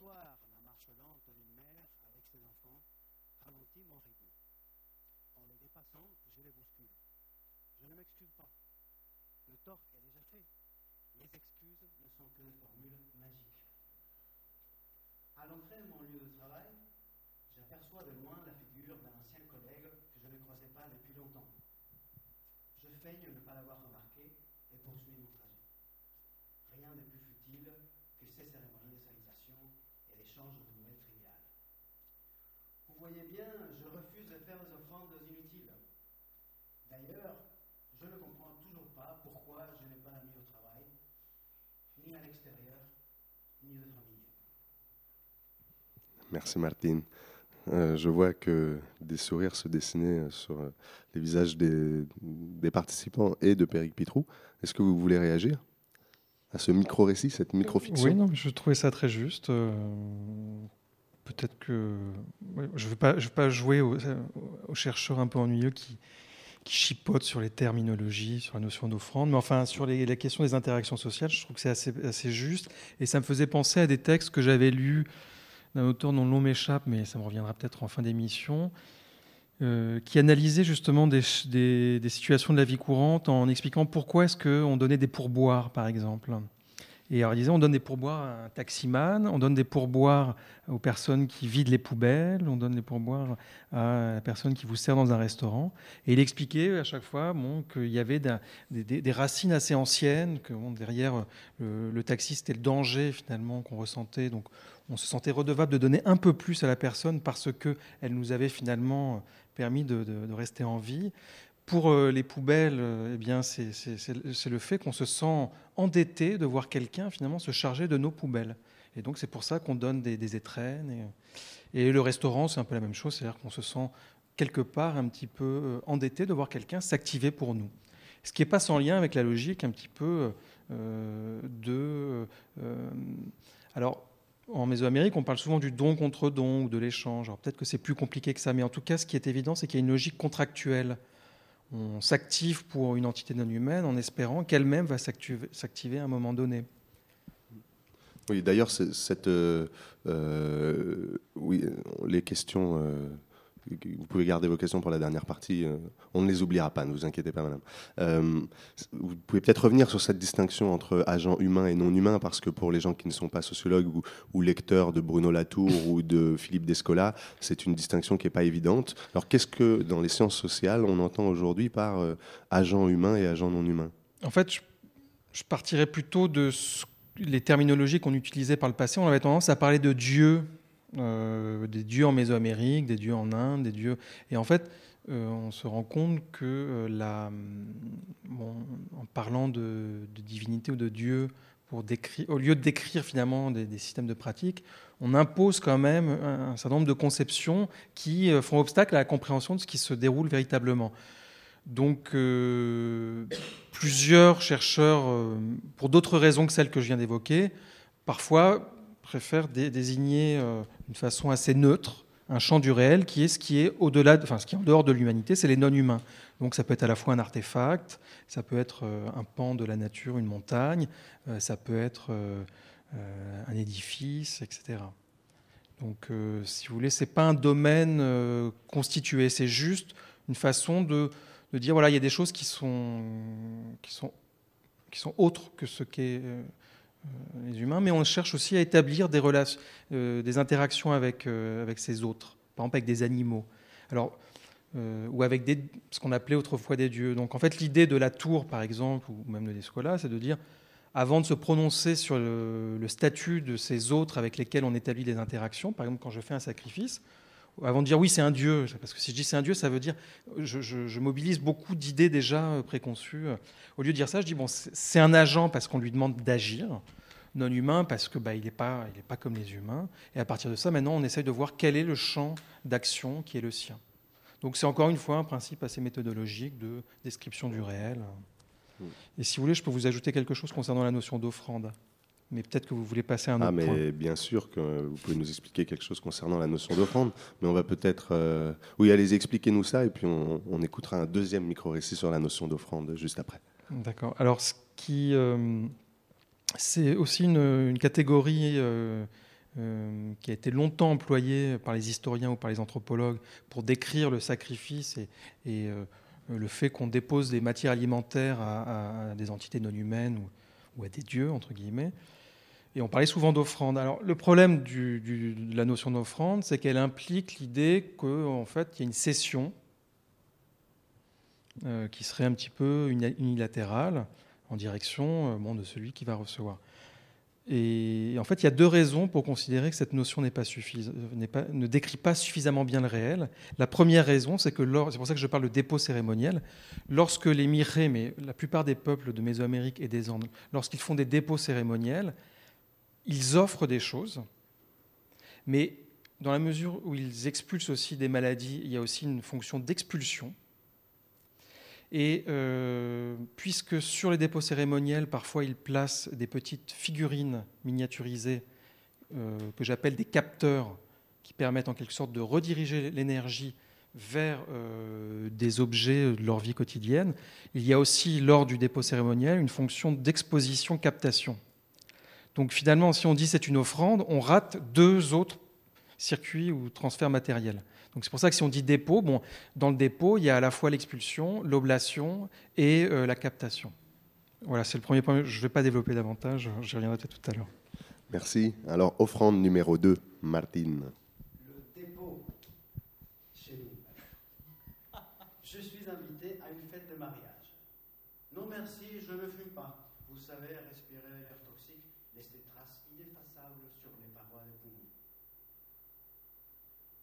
la marche lente d'une mère avec ses enfants ralentit mon rythme. En les dépassant, je les bouscule. Je ne m'excuse pas. Le tort est déjà fait. Les excuses ne sont que des formules magiques. À l'entrée de mon lieu de travail, j'aperçois de loin la figure d'un ancien collègue que je ne croisais pas depuis longtemps. Je feigne ne pas l'avoir remarqué et poursuis mon trajet. Rien de plus futile que ces cérémonies de salutation l'échange de nouvelles triviales. Vous voyez bien, je refuse de faire des offrandes inutiles. D'ailleurs, je ne comprends toujours pas pourquoi je n'ai pas d'amis au travail, ni à l'extérieur, ni de famille. Merci Martine. Euh, je vois que des sourires se dessinaient sur euh, les visages des, participants et de Péric Pitrou. Est-ce que vous voulez réagir à ce micro-récit, cette micro-fiction? Oui, non, je trouvais ça très juste. Euh, peut-être que. je ne vais, pas, jouer aux, chercheurs un peu ennuyeux qui, chipotent sur les terminologies, sur la notion d'offrande, mais enfin, sur la question des interactions sociales, je trouve que c'est assez, juste. Et ça me faisait penser à des textes que j'avais lus d'un auteur dont le nom m'échappe, mais ça me reviendra peut-être en fin d'émission, euh, qui analysait justement des, situations de la vie courante en expliquant pourquoi est-ce qu'on donnait des pourboires, par exemple. Et alors, il disait, on donne des pourboires à un taximan, on donne des pourboires aux personnes qui vident les poubelles, on donne des pourboires à la personne qui vous sert dans un restaurant. Et il expliquait à chaque fois qu'il y avait des, racines assez anciennes, que derrière le, le taxi, c'était le danger finalement qu'on ressentait. Donc on se sentait redevable de donner un peu plus à la personne parce qu'elle nous avait finalement permis de, rester en vie. Pour euh, les poubelles, euh, eh bien, c'est le fait qu'on se sent endetté de voir quelqu'un finalement se charger de nos poubelles. Et donc c'est pour ça qu'on donne des, étrennes. Et, le restaurant, c'est un peu la même chose, c'est-à-dire qu'on se sent quelque part un petit peu euh, endetté de voir quelqu'un s'activer pour nous. Ce qui n'est pas sans lien avec la logique un petit peu de... alors, en Mésoamérique, on parle souvent du don contre don ou de l'échange. Alors peut-être que c'est plus compliqué que ça, mais en tout cas, ce qui est évident, c'est qu'il y a une logique contractuelle. On s'active pour une entité non humaine en espérant qu'elle-même va s'activer à un moment donné. Oui, d'ailleurs, cette, euh, euh, oui, les questions euh, vous pouvez garder vos questions pour la dernière partie. Euh, on ne les oubliera pas, ne vous inquiétez pas, madame. Euh, vous pouvez peut-être revenir sur cette distinction entre agents humains et non humains, parce que pour les gens qui ne sont pas sociologues ou, lecteurs de Bruno Latour *laughs* ou de Philippe Descola, c'est une distinction qui n'est pas évidente. Alors, qu'est-ce que dans les sciences sociales on entend aujourd'hui par euh, agent humain et agent non humain? En fait, je, partirais plutôt de les terminologies qu'on utilisait par le passé. On avait tendance à parler de Dieu euh, des dieux en Mésoamérique, des dieux en Inde, des dieux. Et en fait, euh, on se rend compte que euh, la, en parlant de, divinité ou de dieu, pour décrire, au lieu de décrire finalement des, systèmes de pratique, on impose quand même un, certain nombre de conceptions qui font obstacle à la compréhension de ce qui se déroule véritablement. Donc, plusieurs chercheurs, pour d'autres raisons que celles que je viens d'évoquer, parfois préfère désigner euh, d'une façon assez neutre un champ du réel qui est ce qui est au-delà, enfin ce qui en dehors de l'humanité, c'est les non-humains. Donc ça peut être à la fois un artefact, ça peut être euh, un pan de la nature, une montagne, euh, ça peut être un édifice, etc. Donc si vous voulez, c'est pas un domaine constitué, c'est juste une façon de, de dire voilà, il y a des choses qui sont, qui sont, qui sont autres que ce qu'est euh, les humains, mais on cherche aussi à établir des, relations, euh, des interactions avec, euh, avec ces autres, par exemple avec des animaux. Alors, ou avec ce qu'on appelait autrefois des dieux. Donc en fait, l'idée de la tour, par exemple, ou même de l'Escola, c'est de dire, avant de se prononcer sur le, statut de ces autres avec lesquels on établit des interactions, par exemple quand je fais un sacrifice, avant de dire oui, c'est un dieu, parce que si je dis c'est un dieu, ça veut dire je, je, je mobilise beaucoup d'idées déjà euh, préconçues. Au lieu de dire ça, je dis bon, c'est un agent parce qu'on lui demande d'agir, non humain parce que bah, il n'est pas, il pas comme les humains. Et à partir de ça, maintenant, on essaye de voir quel est le champ d'action qui est le sien. Donc c'est encore une fois un principe assez méthodologique de description du réel. Et si vous voulez, je peux vous ajouter quelque chose concernant la notion d'offrande mais peut-être que vous voulez passer à un ah, autre mais point. Bien sûr que vous pouvez nous expliquer quelque chose concernant la notion d'offrande, mais on va peut-être... Euh... Oui, allez expliquez-nous ça, et puis on, on écoutera un deuxième micro-récit sur la notion d'offrande juste après. D'accord. Alors, ce qui... Euh, c'est aussi une, une catégorie... Euh, qui a été longtemps employée par les historiens ou par les anthropologues pour décrire le sacrifice et, et le fait qu'on dépose des matières alimentaires à, à, des entités non humaines ou, ou à des dieux, entre guillemets. Et on parlait souvent d'offrande. Alors, le problème de la notion d'offrande, c'est qu'elle implique l'idée qu'en en fait, il y a une cession euh, qui serait un petit peu unilatérale en direction euh, bon, de celui qui va recevoir. Et en fait, il y a deux raisons pour considérer que cette notion pas pas, ne décrit pas suffisamment bien le réel. La première raison, c'est que c'est pour ça que je parle de dépôt cérémoniel. Lorsque les mirés, mais la plupart des peuples de Mésoamérique et des Andes, lorsqu'ils font des dépôts cérémoniels, ils offrent des choses, mais dans la mesure où ils expulsent aussi des maladies, il y a aussi une fonction d'expulsion. Et euh, puisque sur les dépôts cérémoniels, parfois ils placent des petites figurines miniaturisées euh, que j'appelle des capteurs, qui permettent en quelque sorte de rediriger l'énergie vers euh, des objets de leur vie quotidienne, il y a aussi lors du dépôt cérémoniel une fonction d'exposition-captation. Donc finalement, si on dit c'est une offrande, on rate deux autres circuits ou transferts matériels. Donc c'est pour ça que si on dit dépôt, bon, dans le dépôt, il y a à la fois l'expulsion, l'oblation et euh, la captation. Voilà, c'est le premier point. Je ne vais pas développer davantage, j'y reviendrai peut-être tout à l'heure. Merci. Alors, offrande numéro 2, Martine. Le dépôt chez nous. Je suis invité à une fête de mariage. Non merci, je ne fume pas. Vous savez, respirer l'air toxique laisse des traces ineffaçables sur les parois des poumons.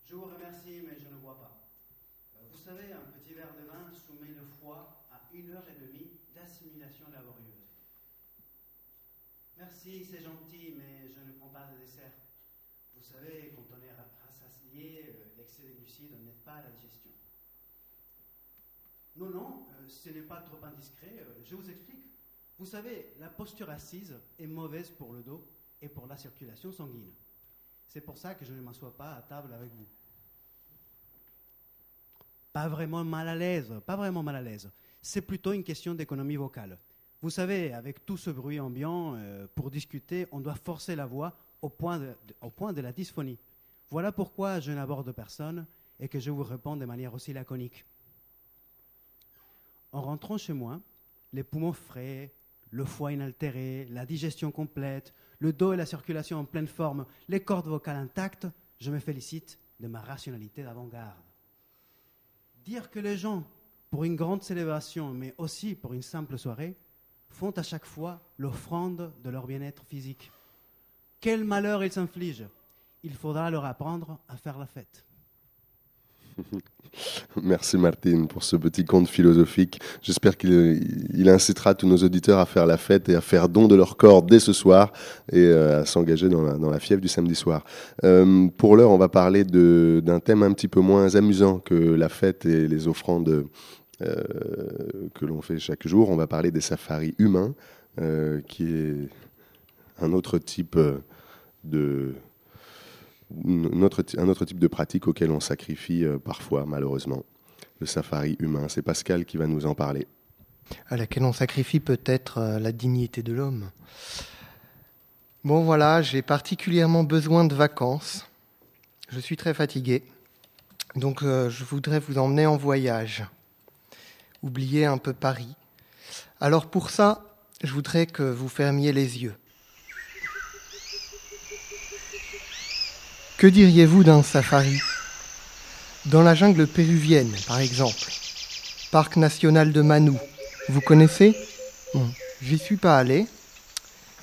Je vous remercie, mais je ne bois pas. Vous savez, un petit verre de vin soumet le foie à une heure et demie d'assimilation laborieuse. Merci, c'est gentil, mais je ne prends pas de dessert. Vous savez, quand on est rassasié, l'excès de glucides n'aide pas à la digestion. Non, non, ce n'est pas trop indiscret, je vous explique. Vous savez, la posture assise est mauvaise pour le dos et pour la circulation sanguine. C'est pour ça que je ne m'assois pas à table avec vous. Pas vraiment mal à l'aise, pas vraiment mal à l'aise. C'est plutôt une question d'économie vocale. Vous savez, avec tout ce bruit ambiant, euh, pour discuter, on doit forcer la voix au point de, au point de la dysphonie. Voilà pourquoi je n'aborde personne et que je vous réponds de manière aussi laconique. En rentrant chez moi, les poumons frais, le foie inaltéré, la digestion complète, le dos et la circulation en pleine forme, les cordes vocales intactes, je me félicite de ma rationalité d'avant-garde. Dire que les gens, pour une grande célébration, mais aussi pour une simple soirée, font à chaque fois l'offrande de leur bien-être physique. Quel malheur ils s'infligent Il faudra leur apprendre à faire la fête. *laughs* Merci Martine pour ce petit conte philosophique. J'espère qu'il il incitera tous nos auditeurs à faire la fête et à faire don de leur corps dès ce soir et euh, à s'engager dans la, fièvre du samedi soir. Euh, pour l'heure, on va parler d'un thème un petit peu moins amusant que la fête et les offrandes euh, que l'on fait chaque jour. On va parler des safaris humains, qui est un autre type de un autre type de pratique auquel on sacrifie euh, parfois, malheureusement. Le safari humain. C'est Pascal qui va nous en parler. À laquelle on sacrifie peut-être euh, la dignité de l'homme. Bon voilà, j'ai particulièrement besoin de vacances. Je suis très fatigué. Donc euh, je voudrais vous emmener en voyage. oublier un peu Paris. Alors pour ça, je voudrais que vous fermiez les yeux. Que diriez-vous d'un safari? Dans la jungle péruvienne, par exemple. Parc national de Manou. Vous connaissez? J'y suis pas allé,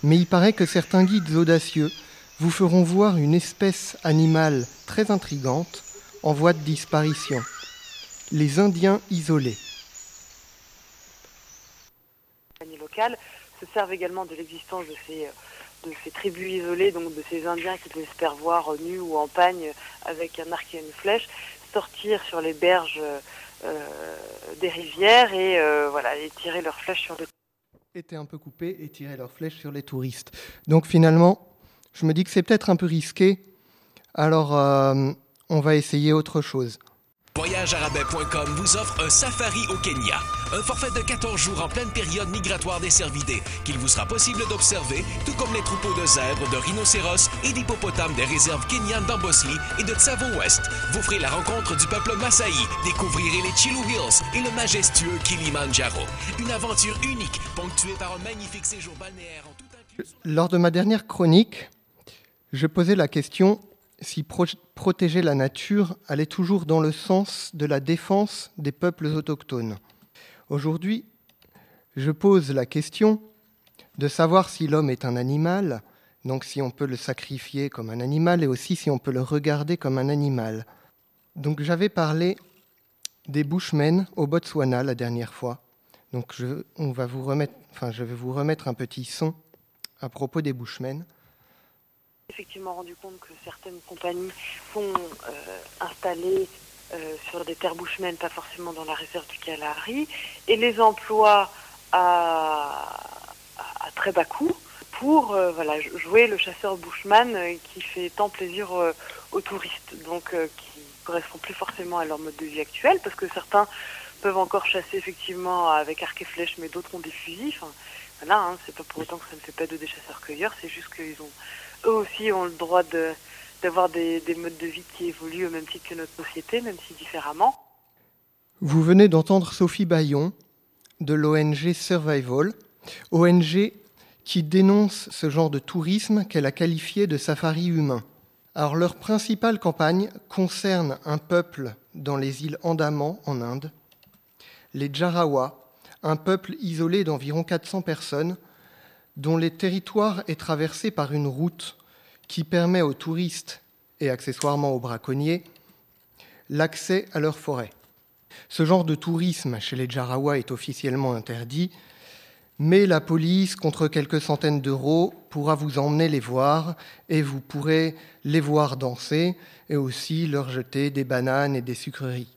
mais il paraît que certains guides audacieux vous feront voir une espèce animale très intrigante en voie de disparition. Les Indiens isolés. De ces tribus isolées, donc de ces Indiens qui espèrent voir nus ou en pagne avec un arc et une flèche, sortir sur les berges euh, des rivières et, euh, voilà, tirer leurs flèches sur les étaient un peu coupés et tiraient leurs flèches sur les touristes. Donc finalement, je me dis que c'est peut-être un peu risqué. Alors, euh, on va essayer autre chose. VoyageArabais.com vous offre un safari au Kenya. Un forfait de 14 jours en pleine période migratoire des cervidés qu'il vous sera possible d'observer, tout comme les troupeaux de zèbres, de rhinocéros et d'hippopotames des réserves kenyanes d'Ambosli et de Tsavo-Ouest. Vous ferez la rencontre du peuple Maasai, découvrirez les Chilu Hills et le majestueux Kilimanjaro. Une aventure unique, ponctuée par un magnifique séjour balnéaire en tout inclus. Lors de ma dernière chronique, je posais la question si protéger la nature allait toujours dans le sens de la défense des peuples autochtones. Aujourd'hui, je pose la question de savoir si l'homme est un animal, donc si on peut le sacrifier comme un animal et aussi si on peut le regarder comme un animal. Donc j'avais parlé des Bushmen au Botswana la dernière fois. Donc je, on va vous remettre, enfin, je vais vous remettre un petit son à propos des Bushmen effectivement rendu compte que certaines compagnies sont euh, installées euh, sur des terres bushmènes, pas forcément dans la réserve du Kalahari, et les emploient à, très bas coût pour euh, voilà, jouer le chasseur bushman qui fait tant plaisir aux touristes, donc qui correspond plus forcément à leur mode de vie actuel, parce que certains peuvent encore chasser effectivement avec arc et flèche, mais d'autres ont des fusils. Enfin, voilà, hein, c'est pas pour autant que ça ne fait pas de des chasseurs-cueilleurs, c'est juste qu'ils ont eux aussi ont le droit d'avoir des, des modes de vie qui évoluent au même titre que notre société, même si différemment. Vous venez d'entendre Sophie Bayon de l'ONG Survival, ONG qui dénonce ce genre de tourisme qu'elle a qualifié de safari humain. Alors leur principale campagne concerne un peuple dans les îles Andaman en Inde, les Jarawa, un peuple isolé d'environ 400 personnes dont le territoire est traversé par une route qui permet aux touristes et accessoirement aux braconniers l'accès à leur forêt. Ce genre de tourisme chez les Jarawa est officiellement interdit, mais la police, contre quelques centaines d'euros, pourra vous emmener les voir et vous pourrez les voir danser et aussi leur jeter des bananes et des sucreries.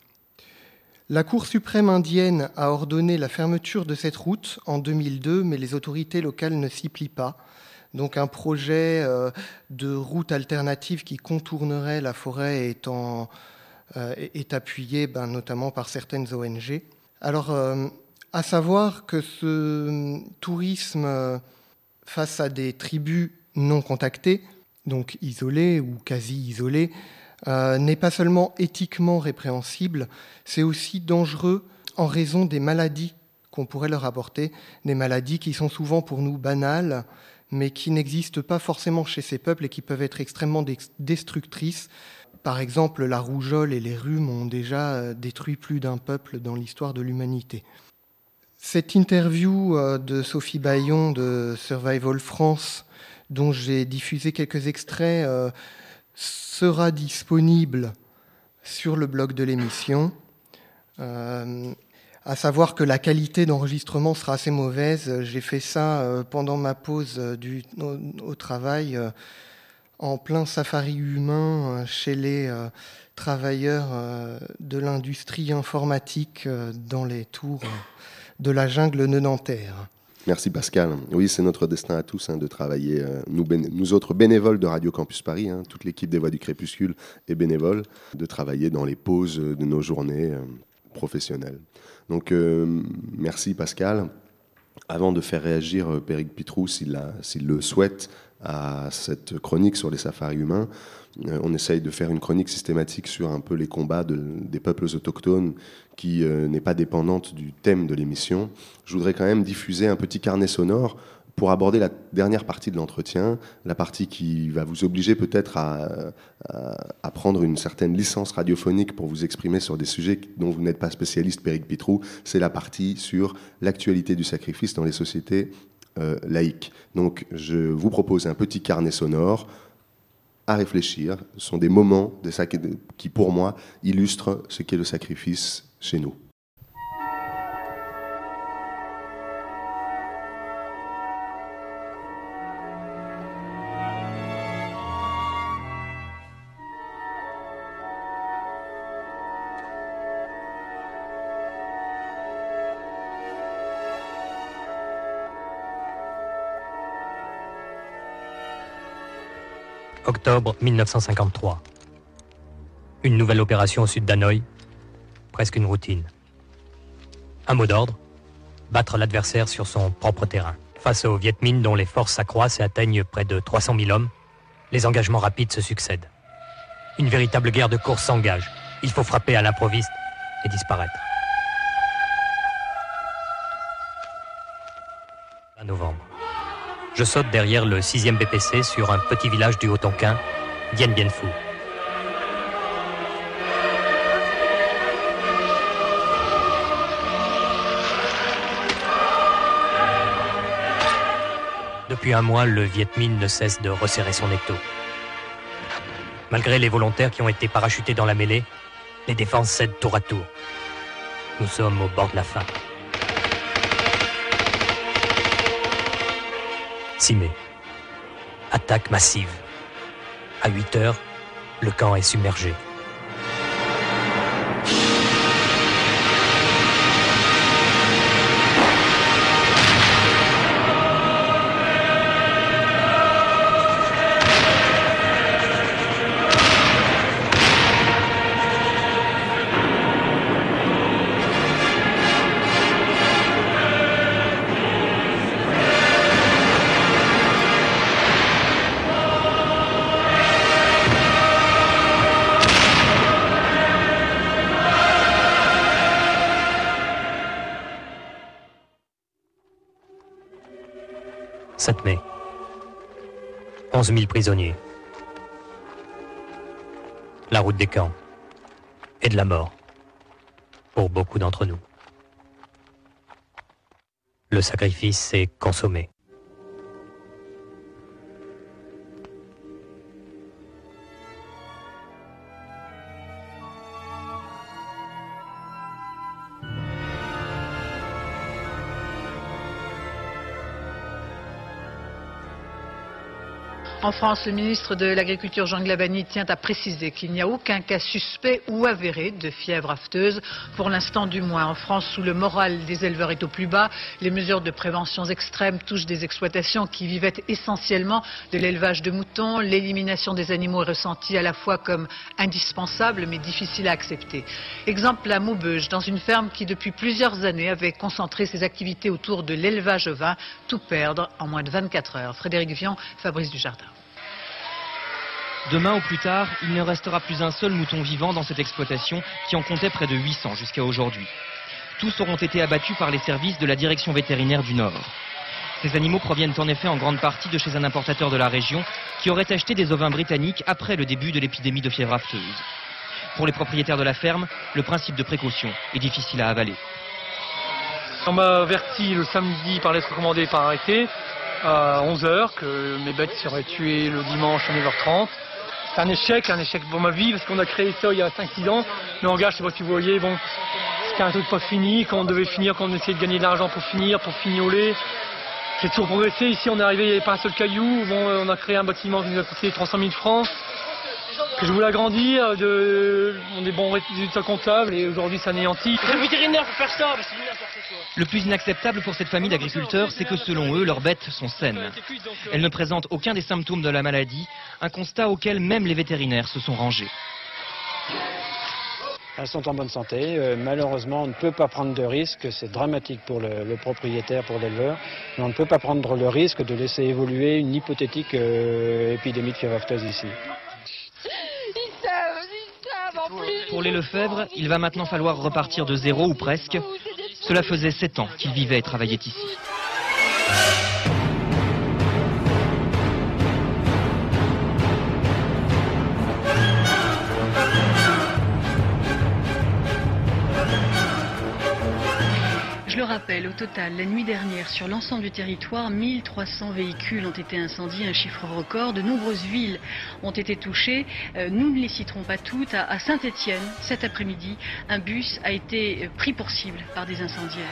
La Cour suprême indienne a ordonné la fermeture de cette route en 2002, mais les autorités locales ne s'y plient pas. Donc un projet euh, de route alternative qui contournerait la forêt euh, est appuyé ben, notamment par certaines ONG. Alors, euh, à savoir que ce tourisme face à des tribus non contactées, donc isolées ou quasi isolées, euh, n'est pas seulement éthiquement répréhensible, c'est aussi dangereux en raison des maladies qu'on pourrait leur apporter, des maladies qui sont souvent pour nous banales, mais qui n'existent pas forcément chez ces peuples et qui peuvent être extrêmement destructrices. Par exemple, la rougeole et les rhumes ont déjà euh, détruit plus d'un peuple dans l'histoire de l'humanité. Cette interview euh, de Sophie Bayon de Survival France, dont j'ai diffusé quelques extraits, sera disponible sur le blog de l'émission. Euh, à savoir que la qualité d'enregistrement sera assez mauvaise. J'ai fait ça euh, pendant ma pause euh, au, travail, en plein safari humain chez les travailleurs de l'industrie informatique dans les tours de la jungle nenantaire. Merci Pascal. Oui, c'est notre destin à tous hein, de travailler, euh, nous, autres bénévoles de Radio Campus Paris, hein, toute l'équipe des Voix du Crépuscule est bénévole, de travailler dans les pauses de nos journées euh, professionnelles. Donc euh, merci Pascal. Avant de faire réagir Péric Pitrou, s'il le souhaite, à cette chronique sur les safaris humains. On essaye de faire une chronique systématique sur un peu les combats des peuples autochtones qui n'est pas dépendante du thème de l'émission. Je voudrais quand même diffuser un petit carnet sonore pour aborder la dernière partie de l'entretien, la partie qui va vous obliger peut-être à, prendre une certaine licence radiophonique pour vous exprimer sur des sujets dont vous n'êtes pas spécialiste, Péric Pitrou, c'est la partie sur l'actualité du sacrifice dans les sociétés euh, laïques. Donc je vous propose un petit carnet sonore à réfléchir. Ce sont des moments qui, pour moi, illustrent ce qu'est le sacrifice chez nous. Octobre 1953. Une nouvelle opération au sud d'Hanoï, presque une routine. Un mot d'ordre, battre l'adversaire sur son propre terrain. Face aux Viet Minh dont les forces s'accroissent et atteignent près de 300 000 hommes, les engagements rapides se succèdent. Une véritable guerre de course s'engage. Il faut frapper à l'improviste et disparaître. Je saute derrière le 6e BPC sur un petit village du Haut-Tonkin, Dien Bien Phu. Depuis un mois, le Viet Minh ne cesse de resserrer son étau. Malgré les volontaires qui ont été parachutés dans la mêlée, les défenses cèdent tour à tour. Nous sommes au bord de la fin. 6 mai. Attaque massive. À 8 heures, le camp est submergé. 11 000 prisonniers. La route des camps. Et de la mort. Pour beaucoup d'entre nous. Le sacrifice est consommé. En France, le ministre de l'Agriculture, Jean Glabani, tient à préciser qu'il n'y a aucun cas suspect ou avéré de fièvre afteuse, pour l'instant du moins. En France, où le moral des éleveurs est au plus bas, les mesures de prévention extrêmes touchent des exploitations qui vivaient essentiellement de l'élevage de moutons. L'élimination des animaux est ressentie à la fois comme indispensable mais difficile à accepter. Exemple à Maubeuge, dans une ferme qui depuis plusieurs années avait concentré ses activités autour de l'élevage vin, tout perdre en moins de 24 heures. Frédéric Vian, Fabrice Dujardin. Demain ou plus tard, il ne restera plus un seul mouton vivant dans cette exploitation qui en comptait près de 800 jusqu'à aujourd'hui. Tous auront été abattus par les services de la direction vétérinaire du Nord. Ces animaux proviennent en effet en grande partie de chez un importateur de la région qui aurait acheté des ovins britanniques après le début de l'épidémie de fièvre afteuse. Pour les propriétaires de la ferme, le principe de précaution est difficile à avaler. On m'a averti le samedi par lettre recommandée par arrêté à 11h que mes bêtes seraient tuées le dimanche à 9h30 c'est un échec, un échec pour ma vie, parce qu'on a créé ça il y a 5-6 ans. Le hangar, je sais pas si vous voyez, bon, c'était un truc pas fini, quand on devait finir, quand on essayait de gagner de l'argent pour finir, pour fignoler. J'ai toujours progressé, ici on est arrivé, il n'y avait pas un seul caillou, bon, on a créé un bâtiment qui nous a coûté 300 000 francs, que je voulais agrandir, de, on est bons résultats comptables, et aujourd'hui c'est anéanti. Le vétérinaire pour faire ça, c'est le plus inacceptable pour cette famille d'agriculteurs, c'est que selon eux, leurs bêtes sont saines. Elles ne présentent aucun des symptômes de la maladie, un constat auquel même les vétérinaires se sont rangés. elles sont en bonne santé. Euh, malheureusement, on ne peut pas prendre de risque, c'est dramatique pour le, propriétaire, pour l'éleveur, mais on ne peut pas prendre le risque de laisser évoluer une hypothétique euh, épidémie de fièvre ici. Pour les Lefebvre, il va maintenant falloir repartir de zéro ou presque. Cela faisait sept ans qu'il vivait et travaillait ici. Rappelle, au total, la nuit dernière, sur l'ensemble du territoire, 1300 véhicules ont été incendiés, un chiffre record. De nombreuses villes ont été touchées. Euh, nous ne les citerons pas toutes. À Saint-Étienne, cet après-midi, un bus a été euh, pris pour cible par des incendiaires.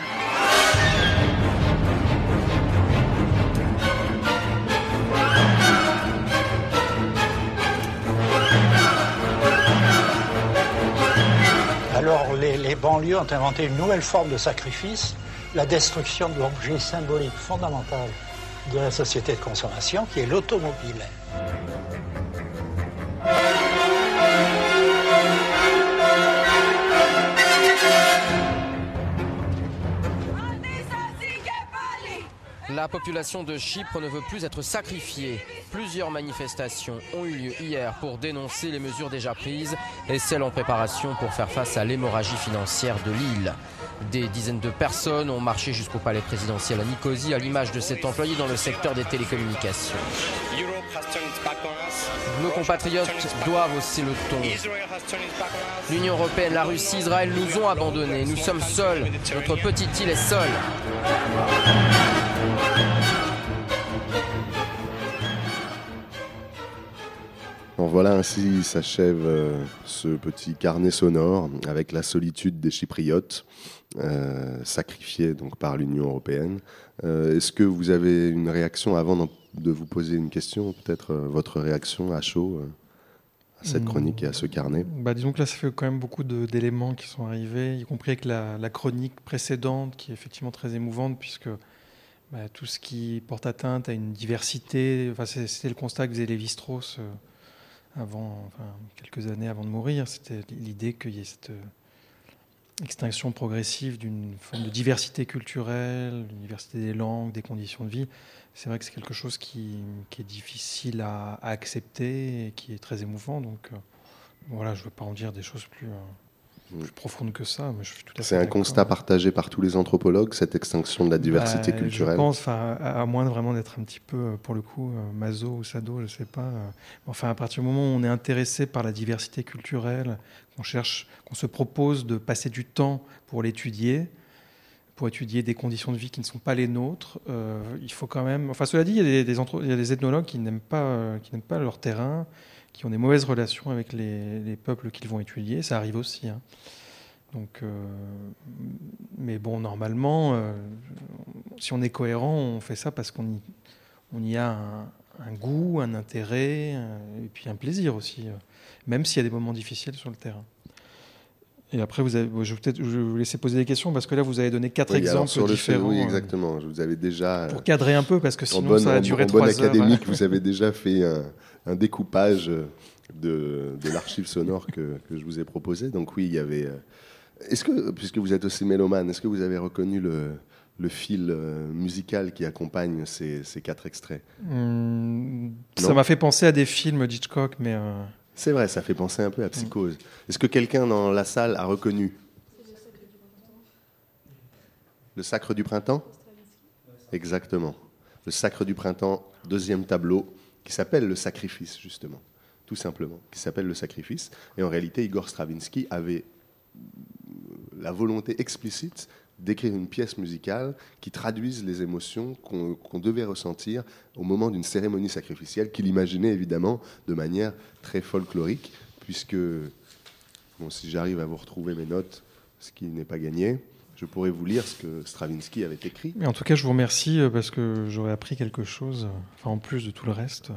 Alors les, banlieues ont inventé une nouvelle forme de sacrifice, la destruction de l'objet symbolique fondamental de la société de consommation, qui est l'automobile. La population de Chypre ne veut plus être sacrifiée. Plusieurs manifestations ont eu lieu hier pour dénoncer les mesures déjà prises et celles en préparation pour faire face à l'hémorragie financière de l'île. Des dizaines de personnes ont marché jusqu'au palais présidentiel à Nicosie à l'image de cet employé dans le secteur des télécommunications. Nos compatriotes doivent hausser le ton. L'Union européenne, la Russie, Israël nous ont abandonnés. Nous sommes seuls. Notre petite île est seule. Voilà, ainsi s'achève euh, ce petit carnet sonore avec la solitude des Chypriotes, euh, sacrifiés donc par l'Union européenne. Euh, est-ce que vous avez une réaction avant de vous poser une question, peut-être votre réaction à chaud à cette hmm. chronique et à ce carnet? Bah, Disons que là, ça fait quand même beaucoup d'éléments qui sont arrivés, y compris avec la, chronique précédente, qui est effectivement très émouvante, puisque bah, tout ce qui porte atteinte à une diversité, enfin, c'était le constat que faisait Lévi-Strauss avant, enfin, quelques années avant de mourir, c'était l'idée qu'il y ait cette euh, extinction progressive d'une forme de diversité culturelle, une diversité des langues, des conditions de vie. C'est vrai que c'est quelque chose qui, est difficile à, accepter et qui est très émouvant. Donc euh, voilà, je ne veux pas en dire des choses plus... Euh, plus profonde que ça. Mais je suis tout à C'est un constat partagé par tous les anthropologues, cette extinction de la diversité bah, culturelle Je pense, à, moins de vraiment d'être un petit peu, euh, pour le coup, euh, maso ou sado, je ne sais pas. Euh, enfin, à partir du moment où on est intéressé par la diversité culturelle, qu'on cherche, qu'on se propose de passer du temps pour l'étudier, pour étudier des conditions de vie qui ne sont pas les nôtres, il faut quand même. Enfin, cela dit, il y a des, des, il y a des ethnologues qui n'aiment pas, qui n'aiment pas leur terrain qui ont des mauvaises relations avec les, peuples qu'ils vont étudier. Ça arrive aussi. Hein. Donc, euh, mais bon, normalement, euh, si on est cohérent, on fait ça parce qu'on y, a un, goût, un intérêt, et puis un plaisir aussi, euh, même s'il y a des moments difficiles sur le terrain. Et après, vous avez, je vais peut-être vous laisser poser des questions parce que là, vous avez donné quatre exemples sur le différents. oui, exactement. Je vous avais déjà. Pour cadrer un peu, parce que sinon, ça a duré trois heures. En académique, vous *laughs* avez déjà fait un, un découpage de, de l'archive sonore que, que, je vous ai proposé. Donc oui, il y avait... Euh, est-ce que, puisque vous êtes aussi mélomane, est-ce que vous avez reconnu le, le fil euh, musical qui accompagne ces, ces quatre extraits? Hmm, Ça m'a fait penser à des films d'Hitchcock, mais... Euh, C'est vrai, ça fait penser un peu à Psychose. Est-ce que quelqu'un dans la salle a reconnu Le Sacre du Printemps Exactement. Le Sacre du Printemps, deuxième tableau, qui s'appelle le sacrifice, justement, tout simplement, qui s'appelle le sacrifice. Et en réalité, Igor Stravinsky avait la volonté explicite d'écrire une pièce musicale qui traduise les émotions qu'on devait ressentir au moment d'une cérémonie sacrificielle, qu'il imaginait évidemment de manière très folklorique, puisque, bon, si j'arrive à vous retrouver mes notes, ce qui n'est pas gagné, je pourrais vous lire ce que Stravinsky avait écrit. Mais en tout cas, je vous remercie euh, parce que j'aurais appris quelque chose, enfin, en plus de tout le reste.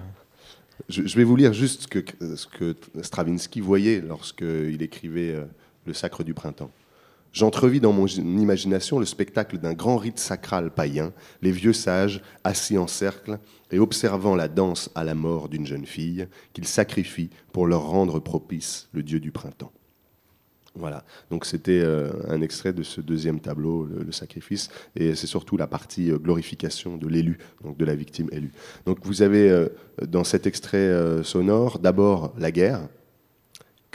Je, vais vous lire juste ce que, ce que Stravinsky voyait lorsqu'il écrivait euh, Le Sacre du Printemps. J'entrevis dans mon imagination le spectacle d'un grand rite sacral païen, les vieux sages assis en cercle et observant la danse à la mort d'une jeune fille qu'ils sacrifient pour leur rendre propice le dieu du printemps. Voilà, donc c'était euh, un extrait de ce deuxième tableau, le, sacrifice, et c'est surtout la partie euh, glorification de l'élu, donc de la victime élue. Donc vous avez euh, dans cet extrait sonore d'abord la guerre,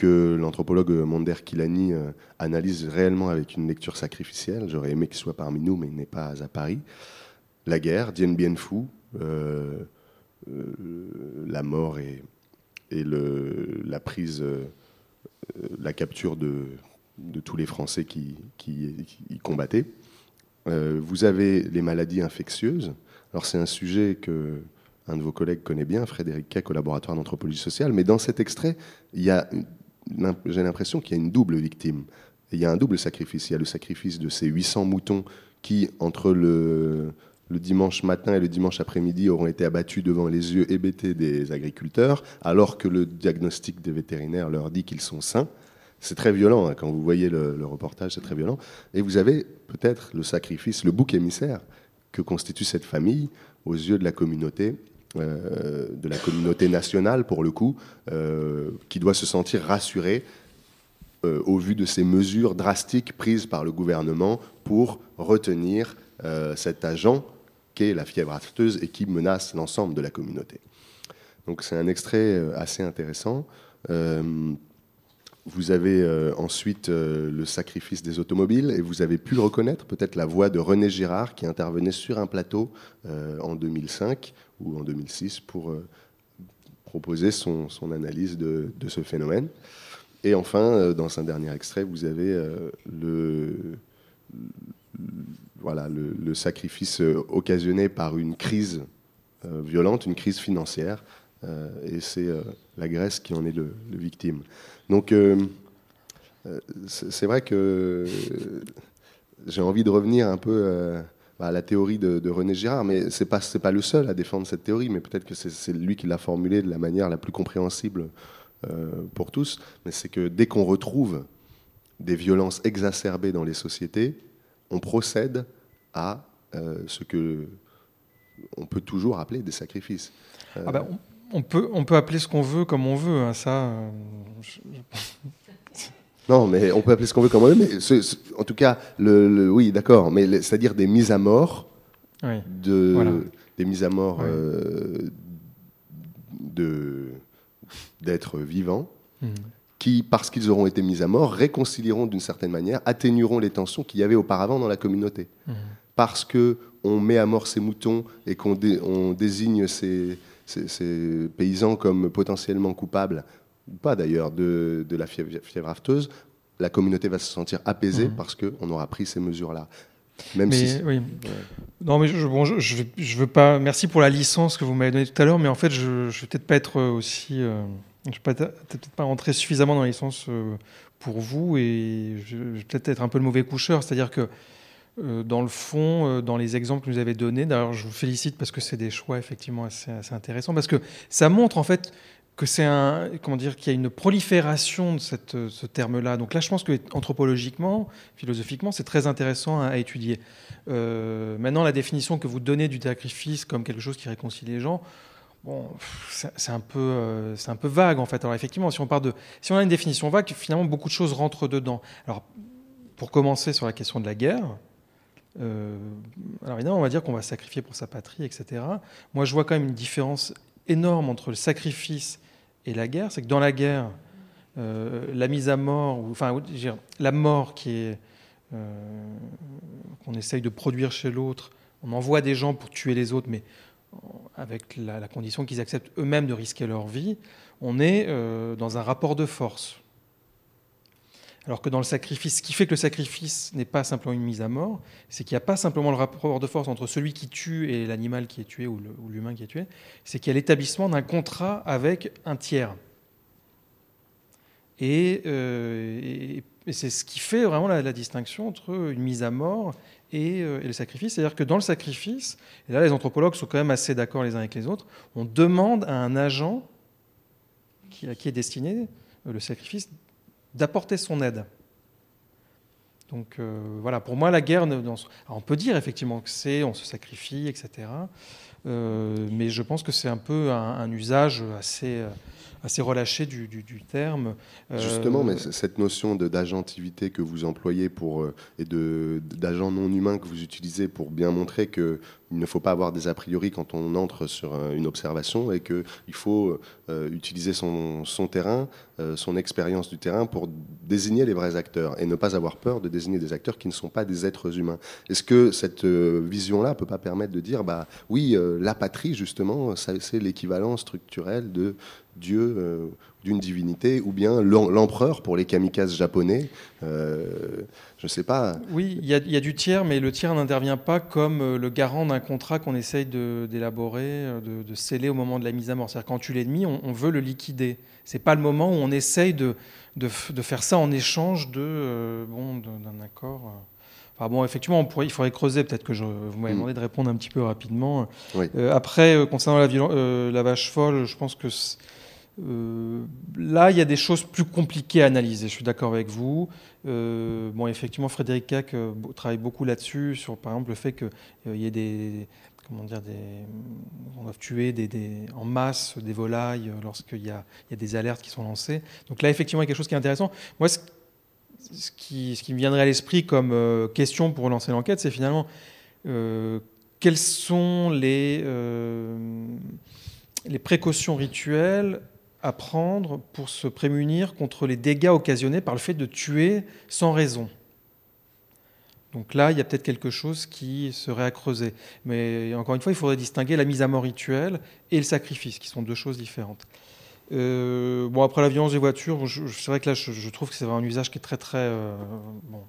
l'anthropologue Monder Kilani euh, analyse réellement avec une lecture sacrificielle. J'aurais aimé qu'il soit parmi nous, mais il n'est pas à Paris. La guerre, Dien Bien Phu, euh, euh, la mort et, la prise, la capture de, tous les Français qui, y combattaient. Vous avez les maladies infectieuses. Alors c'est un sujet que un de vos collègues connaît bien, Frédéric Keck, au laboratoire d'anthropologie sociale. Mais dans cet extrait, il y a, j'ai l'impression qu'il y a une double victime. Il y a un double sacrifice. Il y a le sacrifice de ces 800 moutons qui, entre le, dimanche matin et le dimanche après-midi, auront été abattus devant les yeux hébétés des agriculteurs, alors que le diagnostic des vétérinaires leur dit qu'ils sont sains. C'est très violent, hein, quand vous voyez le reportage, c'est très violent. Et vous avez peut-être le sacrifice, le bouc émissaire que constitue cette famille aux yeux de la communauté, euh, de la communauté nationale pour le coup, euh, qui doit se sentir rassurée euh, au vu de ces mesures drastiques prises par le gouvernement pour retenir cet agent qu'est la fièvre afteuse et qui menace l'ensemble de la communauté. Donc c'est un extrait assez intéressant. Vous avez ensuite le sacrifice des automobiles et vous avez pu le reconnaître, peut-être la voix de René Girard qui intervenait sur un plateau en 2005 ou en 2006 pour euh, proposer son, analyse de, ce phénomène. Et enfin, euh, dans un dernier extrait, vous avez euh, le, voilà, le, sacrifice occasionné par une crise violente, une crise financière, et c'est la Grèce qui en est le, le victime. Donc, c'est vrai que j'ai envie de revenir un peu à la théorie de, René Girard, mais c'est pas c'est pas le seul à défendre cette théorie, mais peut-être que c'est- lui qui l'a formulée de la manière la plus compréhensible euh, pour tous. Mais c'est que dès qu'on retrouve des violences exacerbées dans les sociétés, on procède à euh, ce que on peut toujours appeler des sacrifices. Euh, Ah bah, on, peut, on peut appeler ce qu'on veut comme on veut, hein, ça. Non, mais on peut appeler ce qu'on veut comme on veut, mais ce- ce- en tout cas, le, le- oui, d'accord, mais c'est-à-dire des mises à mort, Oui. de, Voilà. des mises à mort Oui. euh, de d'êtres vivants, Mhm. qui, parce qu'ils auront été mis à mort, réconcilieront d'une certaine manière, atténueront les tensions qu'il y avait auparavant dans la communauté. Mhm. Parce que on met à mort ces moutons et qu'on dé- on désigne ces, ces- ces paysans comme potentiellement coupables, ou pas d'ailleurs, de, de la fièvre, fièvre afteuse, la communauté va se sentir apaisée Mhm. parce qu'on aura pris ces mesures-là. Même mais, si. oui. Non, mais je, bon, je, je, veux pas. Merci pour la licence que vous m'avez donnée tout à l'heure, mais en fait, je, ne vais peut-être pas être aussi. euh, je vais peut-être pas rentrer suffisamment dans la licence euh, pour vous, et je, vais peut-être être un peu le mauvais coucheur. C'est-à-dire que euh, dans le fond, euh, dans les exemples que vous avez donnés, d'ailleurs, je vous félicite parce que c'est des choix effectivement assez, assez intéressants, parce que ça montre en fait que c'est un comment dire qu'il y a une prolifération de cette, ce terme-là. Donc là, je pense que anthropologiquement, philosophiquement, c'est très intéressant à, étudier. Euh, maintenant, la définition que vous donnez du sacrifice comme quelque chose qui réconcilie les gens, bon, c'est un peu, euh, c'est un peu vague en fait. Alors effectivement, si on part de, si on a une définition vague, finalement beaucoup de choses rentrent dedans. Alors, pour commencer sur la question de la guerre. euh, alors évidemment, on va dire qu'on va sacrifier pour sa patrie, etc. Moi, je vois quand même une différence énorme entre le sacrifice et la guerre. C'est que dans la guerre, euh, la mise à mort, ou, enfin, dire, la mort euh, qu'on essaye de produire chez l'autre, on envoie des gens pour tuer les autres, mais avec la, la condition qu'ils acceptent eux-mêmes de risquer leur vie, on est euh, dans un rapport de force. Alors que dans le sacrifice, ce qui fait que le sacrifice n'est pas simplement une mise à mort, c'est qu'il n'y a pas simplement le rapport de force entre celui qui tue et l'animal qui est tué ou l'humain qui est tué, c'est qu'il y a l'établissement d'un contrat avec un tiers. Et, euh, c'est ce qui fait vraiment la, distinction entre une mise à mort et, euh, et le sacrifice. C'est-à-dire que dans le sacrifice, et là les anthropologues sont quand même assez d'accord les uns avec les autres, on demande à un agent qui, à qui est destiné euh, le sacrifice d'apporter son aide. Donc euh, voilà, pour moi, la guerre, on peut dire effectivement que c'est, on se sacrifie, etc. Euh, mais je pense que c'est un peu un, un usage assez, euh, assez relâché du, terme. Justement, mais cette notion d'agentivité que vous employez pour, et d'agent non humain que vous utilisez pour bien montrer que il ne faut pas avoir des a priori quand on entre sur une observation et qu'il faut euh, utiliser son, terrain, euh, son expérience du terrain pour désigner les vrais acteurs et ne pas avoir peur de désigner des acteurs qui ne sont pas des êtres humains. Est-ce que cette euh, vision-là ne peut pas permettre de dire, bah oui, la patrie, justement, c'est l'équivalent structurel de Dieu d'une divinité, ou bien l'empereur pour les kamikazes japonais. Euh, je ne sais pas. Oui, il y, a du tiers, mais le tiers n'intervient pas comme euh, le garant d'un contrat qu'on essaye d'élaborer, euh, de, sceller au moment de la mise à mort. C'est-à-dire quand tu l'ennemi, on, on, veut le liquider. C'est pas le moment où on essaye de, de, faire ça en échange de bon d'un accord. Enfin bon, effectivement, on pourrait, il faudrait creuser. Peut-être que je, vous m'avez mm. demandé de répondre un petit peu rapidement. après, concernant la, la, vache folle, je pense que euh, là, il y a des choses plus compliquées à analyser. Je suis d'accord avec vous. Euh, bon, effectivement, Frédéric Cac euh, travaille beaucoup là-dessus, sur par exemple le fait qu'il y ait des, comment dire, on doit tuer en masse des volailles lorsqu'il y, a, des alertes qui sont lancées. Donc là, effectivement, il y a quelque chose qui est intéressant. Moi, ce, qui, me viendrait à l'esprit comme question pour lancer l'enquête, c'est finalement quelles sont les précautions rituelles à prendre pour se prémunir contre les dégâts occasionnés par le fait de tuer sans raison. Donc là, il y a peut-être quelque chose qui serait à creuser. Mais encore une fois, il faudrait distinguer la mise à mort rituelle et le sacrifice, qui sont deux choses différentes. Euh, bon, après la violence des voitures, c'est vrai que là, je, trouve que c'est un usage qui est très, très, euh,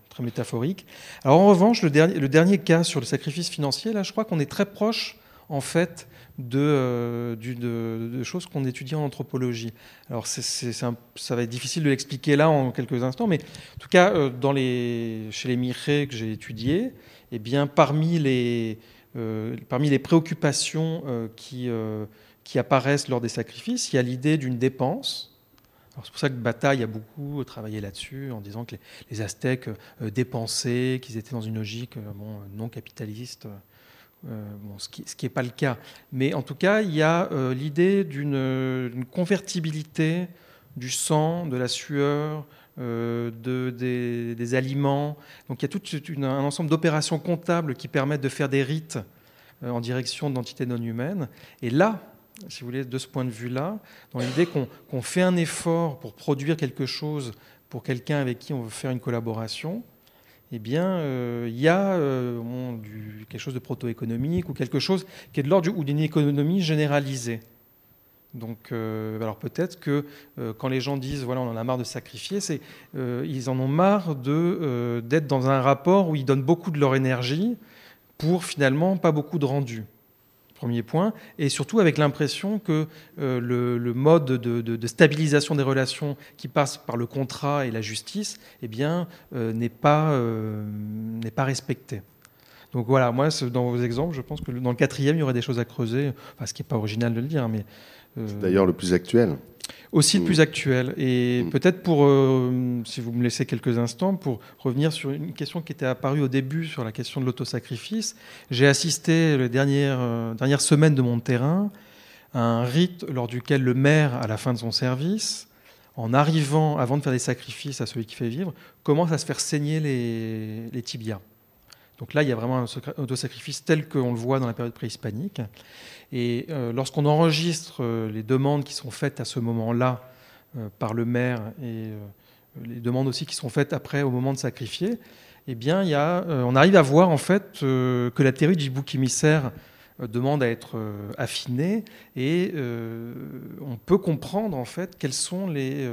très métaphorique. Alors en revanche, le dernier, le dernier cas sur le sacrifice financier, là, je crois qu'on est très proche, en fait, de, euh, de, choses qu'on étudie en anthropologie. Alors ça va être difficile de l'expliquer là en quelques instants, mais en tout cas, euh, les, chez les Miré que j'ai étudiés, eh bien, parmi, les, euh, les préoccupations qui, apparaissent lors des sacrifices, il y a l'idée d'une dépense. C'est pour ça que Bataille a beaucoup travaillé là-dessus, en disant que les, Aztèques dépensaient, qu'ils étaient dans une logique non capitaliste euh, ce qui n'est pas le cas. Mais en tout cas, il y a euh, l'idée d'une convertibilité du sang, de la sueur, euh, de, des, aliments. Donc il y a tout un ensemble d'opérations comptables qui permettent de faire des rites en direction d'entités non humaines. Et là, si vous voulez, de ce point de vue-là, dans l'idée qu'on fait un effort pour produire quelque chose pour quelqu'un avec qui on veut faire une collaboration, eh bien, euh, il y a euh, quelque chose de proto-économique ou quelque chose qui est de l'ordre d'une économie généralisée. Donc, euh, alors peut-être que quand les gens disent voilà, on en a marre de sacrifier, c'est ils en ont marre d'être dans un rapport où ils donnent beaucoup de leur énergie pour finalement pas beaucoup de rendu. Premier point. Et surtout avec l'impression que euh, le, mode de, stabilisation des relations qui passe par le contrat et la justice eh bien, euh, n'est pas, euh, n'est pas respecté. Donc voilà, moi, dans vos exemples, je pense que dans le quatrième, il y aurait des choses à creuser, enfin, ce qui n'est pas original de le dire. Mais, C'est d'ailleurs le plus actuel. Aussi le plus actuel. Et mm. peut-être pour, euh, si vous me laissez quelques instants, pour revenir sur une question qui était apparue au début sur la question de l'autosacrifice. J'ai assisté les dernières, euh, dernières semaines de mon terrain à un rite lors duquel le maire, à la fin de son service, en arrivant, avant de faire des sacrifices à celui qui fait vivre, commence à se faire saigner les, les tibias. Donc là, il y a vraiment un autosacrifice tel qu'on le voit dans la période préhispanique. Et euh, lorsqu'on enregistre euh, les demandes qui sont faites à ce moment-là euh, par le maire et les demandes aussi qui sont faites après au moment de sacrifier, eh on arrive à voir en fait que la théorie du bouc émissaire demande à être affinée et on peut comprendre en fait quelles sont les,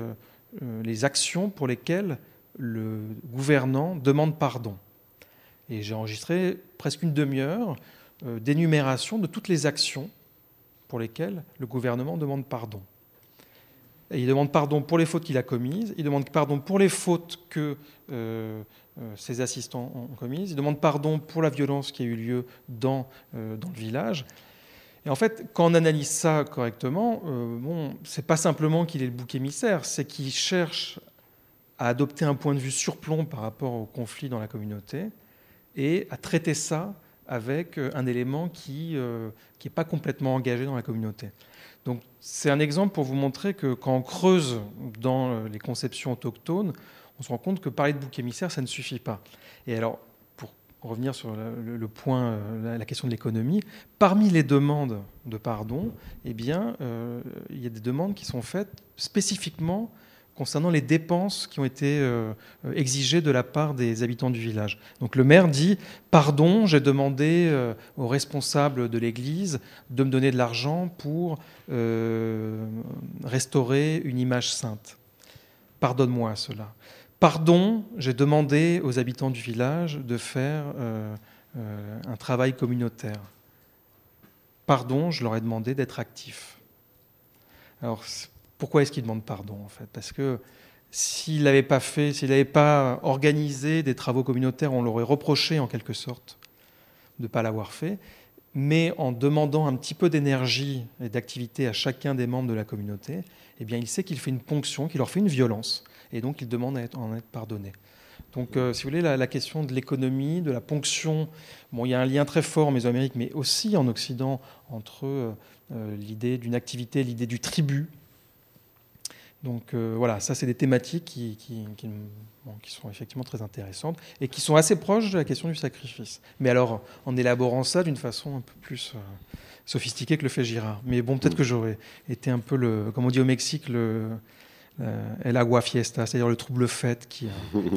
les actions pour lesquelles le gouvernant demande pardon. Et j'ai enregistré presque une demi-heure d'énumération de toutes les actions pour lesquelles le gouvernement demande pardon. Il demande pardon pour les fautes qu'il a commises, il demande pardon pour les fautes que euh, euh, ses assistants ont commises, il demande pardon pour la violence qui a eu lieu dans, dans le village. Et en fait, quand on analyse ça correctement, bon, c'est pas simplement qu'il est le bouc émissaire, c'est qu'il cherche à adopter un point de vue surplomb par rapport au conflit dans la communauté, et à traiter ça avec un élément qui n'est pas complètement engagé dans la communauté. Donc c'est un exemple pour vous montrer que quand on creuse dans les conceptions autochtones, on se rend compte que parler de bouc émissaire, ça ne suffit pas. Et alors, pour revenir sur le, point, la question de l'économie, parmi les demandes de pardon, eh bien, il y a des demandes qui sont faites spécifiquement concernant les dépenses qui ont été euh, exigées de la part des habitants du village. Donc le maire dit Pardon, j'ai demandé euh, aux responsables de l'église de me donner de l'argent pour euh, restaurer une image sainte. Pardonne-moi cela. Pardon, j'ai demandé aux habitants du village de faire un travail communautaire. Pardon, je leur ai demandé d'être actifs. Alors, pourquoi est-ce qu'il demande pardon en fait? Parce que s'il n'avait pas fait, s'il n'avait pas organisé des travaux communautaires, on l'aurait reproché en quelque sorte de ne pas l'avoir fait. Mais en demandant un petit peu d'énergie et d'activité à chacun des membres de la communauté, eh bien, il sait qu'il fait une ponction, qu'il leur fait une violence, et donc il demande à en être pardonné. Donc, euh, si vous voulez, la, question de l'économie, de la ponction, bon, il y a un lien très fort en Mésoamérique, mais aussi en Occident, entre euh, euh, l'idée d'une activité, l'idée du tribut, donc euh, voilà, ça c'est des thématiques qui, sont effectivement très intéressantes et qui sont assez proches de la question du sacrifice. Mais alors en élaborant ça d'une façon un peu plus euh, sophistiquée que le fait Girard. Mais bon, peut-être que j'aurais été un peu le, comme on dit au Mexique, le euh, El agua fiesta, c'est-à-dire le trouble fête qui,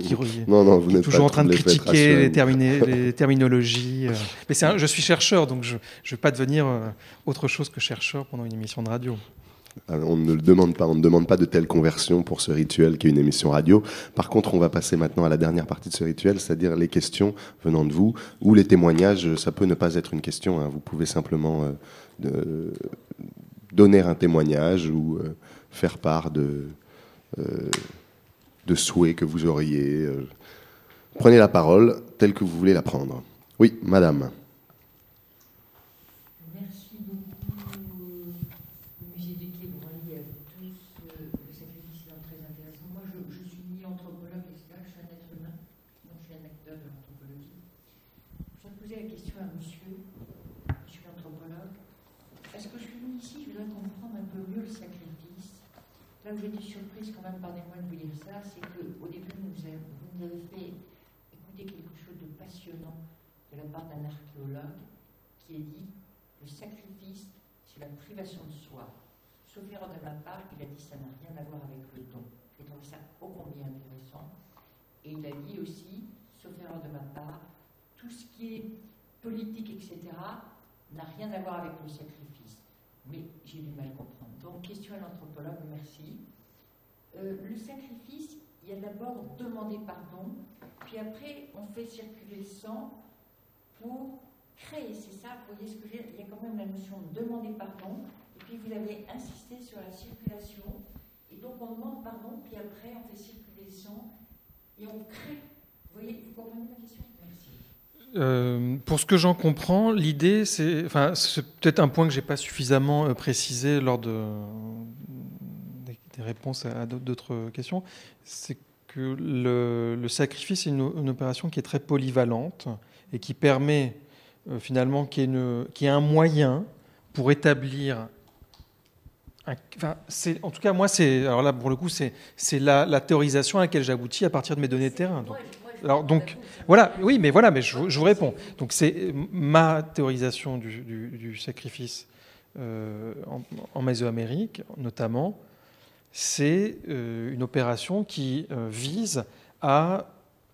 qui, *laughs* non, non, vous est toujours en train de critiquer les, *laughs* les, terminologies. Mais je suis chercheur, donc je ne vais pas devenir autre chose que chercheur pendant une émission de radio. Euh, on ne demande pas, on ne demande pas de telle conversion pour ce rituel qui est une émission radio. Par contre, on va passer maintenant à la dernière partie de ce rituel, c'est-à-dire les questions venant de vous ou les témoignages. Ça peut ne pas être une question. Hein. Vous pouvez simplement euh, donner un témoignage ou euh, faire part de, de souhaits que vous auriez. Prenez la parole telle que vous voulez la prendre. Oui, madame. Là où j'étais surprise quand même, pardonnez-moi de vous dire ça, c'est qu'au début, vous nous avez fait écouter quelque chose de passionnant de la part d'un archéologue qui a dit le sacrifice, c'est la privation de soi. Sauf erreur de ma part, il a dit ça n'a rien à voir avec le don. J'ai trouvé ça ô combien intéressant. Et il a dit aussi, sauf erreur de ma part, tout ce qui est politique, etc., n'a rien à voir avec le sacrifice. Mais j'ai du mal à comprendre. Donc, question à l'anthropologue, merci. Euh, le sacrifice, il y a d'abord demander pardon, puis après, on fait circuler le sang pour créer, c'est ça, vous voyez ce que dire? Il y a quand même la notion de demander pardon, et puis vous avez insisté sur la circulation, et donc on demande pardon, puis après on fait circuler le sang, et on crée. Vous voyez, vous comprenez ma question? Euh, pour ce que j'en comprends, l'idée, c'est, enfin, c'est peut-être un point que j'ai pas suffisamment euh, précisé lors de, des, réponses à, d'autres questions, c'est que le, sacrifice est une, opération qui est très polyvalente et qui permet euh, finalement qu'il y, ait un moyen pour établir en tout cas, moi, c'est alors là pour le coup, c'est la, la, théorisation à laquelle j'aboutis à partir de mes données de terrain. Donc. Alors donc voilà, oui, mais voilà, mais je, vous réponds. Donc c'est ma théorisation du, sacrifice euh, en, Mésoamérique, notamment, c'est euh, une opération qui euh, vise à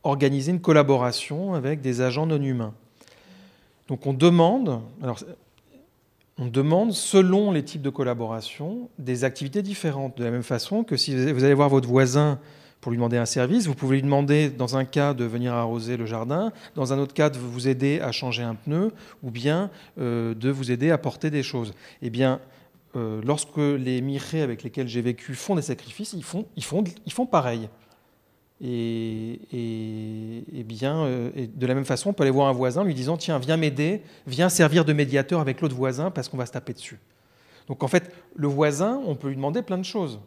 organiser une collaboration avec des agents non humains. Donc on demande, alors on demande, selon les types de collaboration, des activités différentes. De la même façon que si vous allez voir votre voisin pour lui demander un service. Vous pouvez lui demander, dans un cas, de venir arroser le jardin, dans un autre cas, de vous aider à changer un pneu, ou bien euh, de vous aider à porter des choses. Eh bien, euh, lorsque les mirés avec lesquels j'ai vécu font des sacrifices, ils font, ils pareil. Et, et, bien, euh, et de la même façon, on peut aller voir un voisin lui disant Tiens, viens m'aider, viens servir de médiateur avec l'autre voisin parce qu'on va se taper dessus. Donc en fait, le voisin, on peut lui demander plein de choses.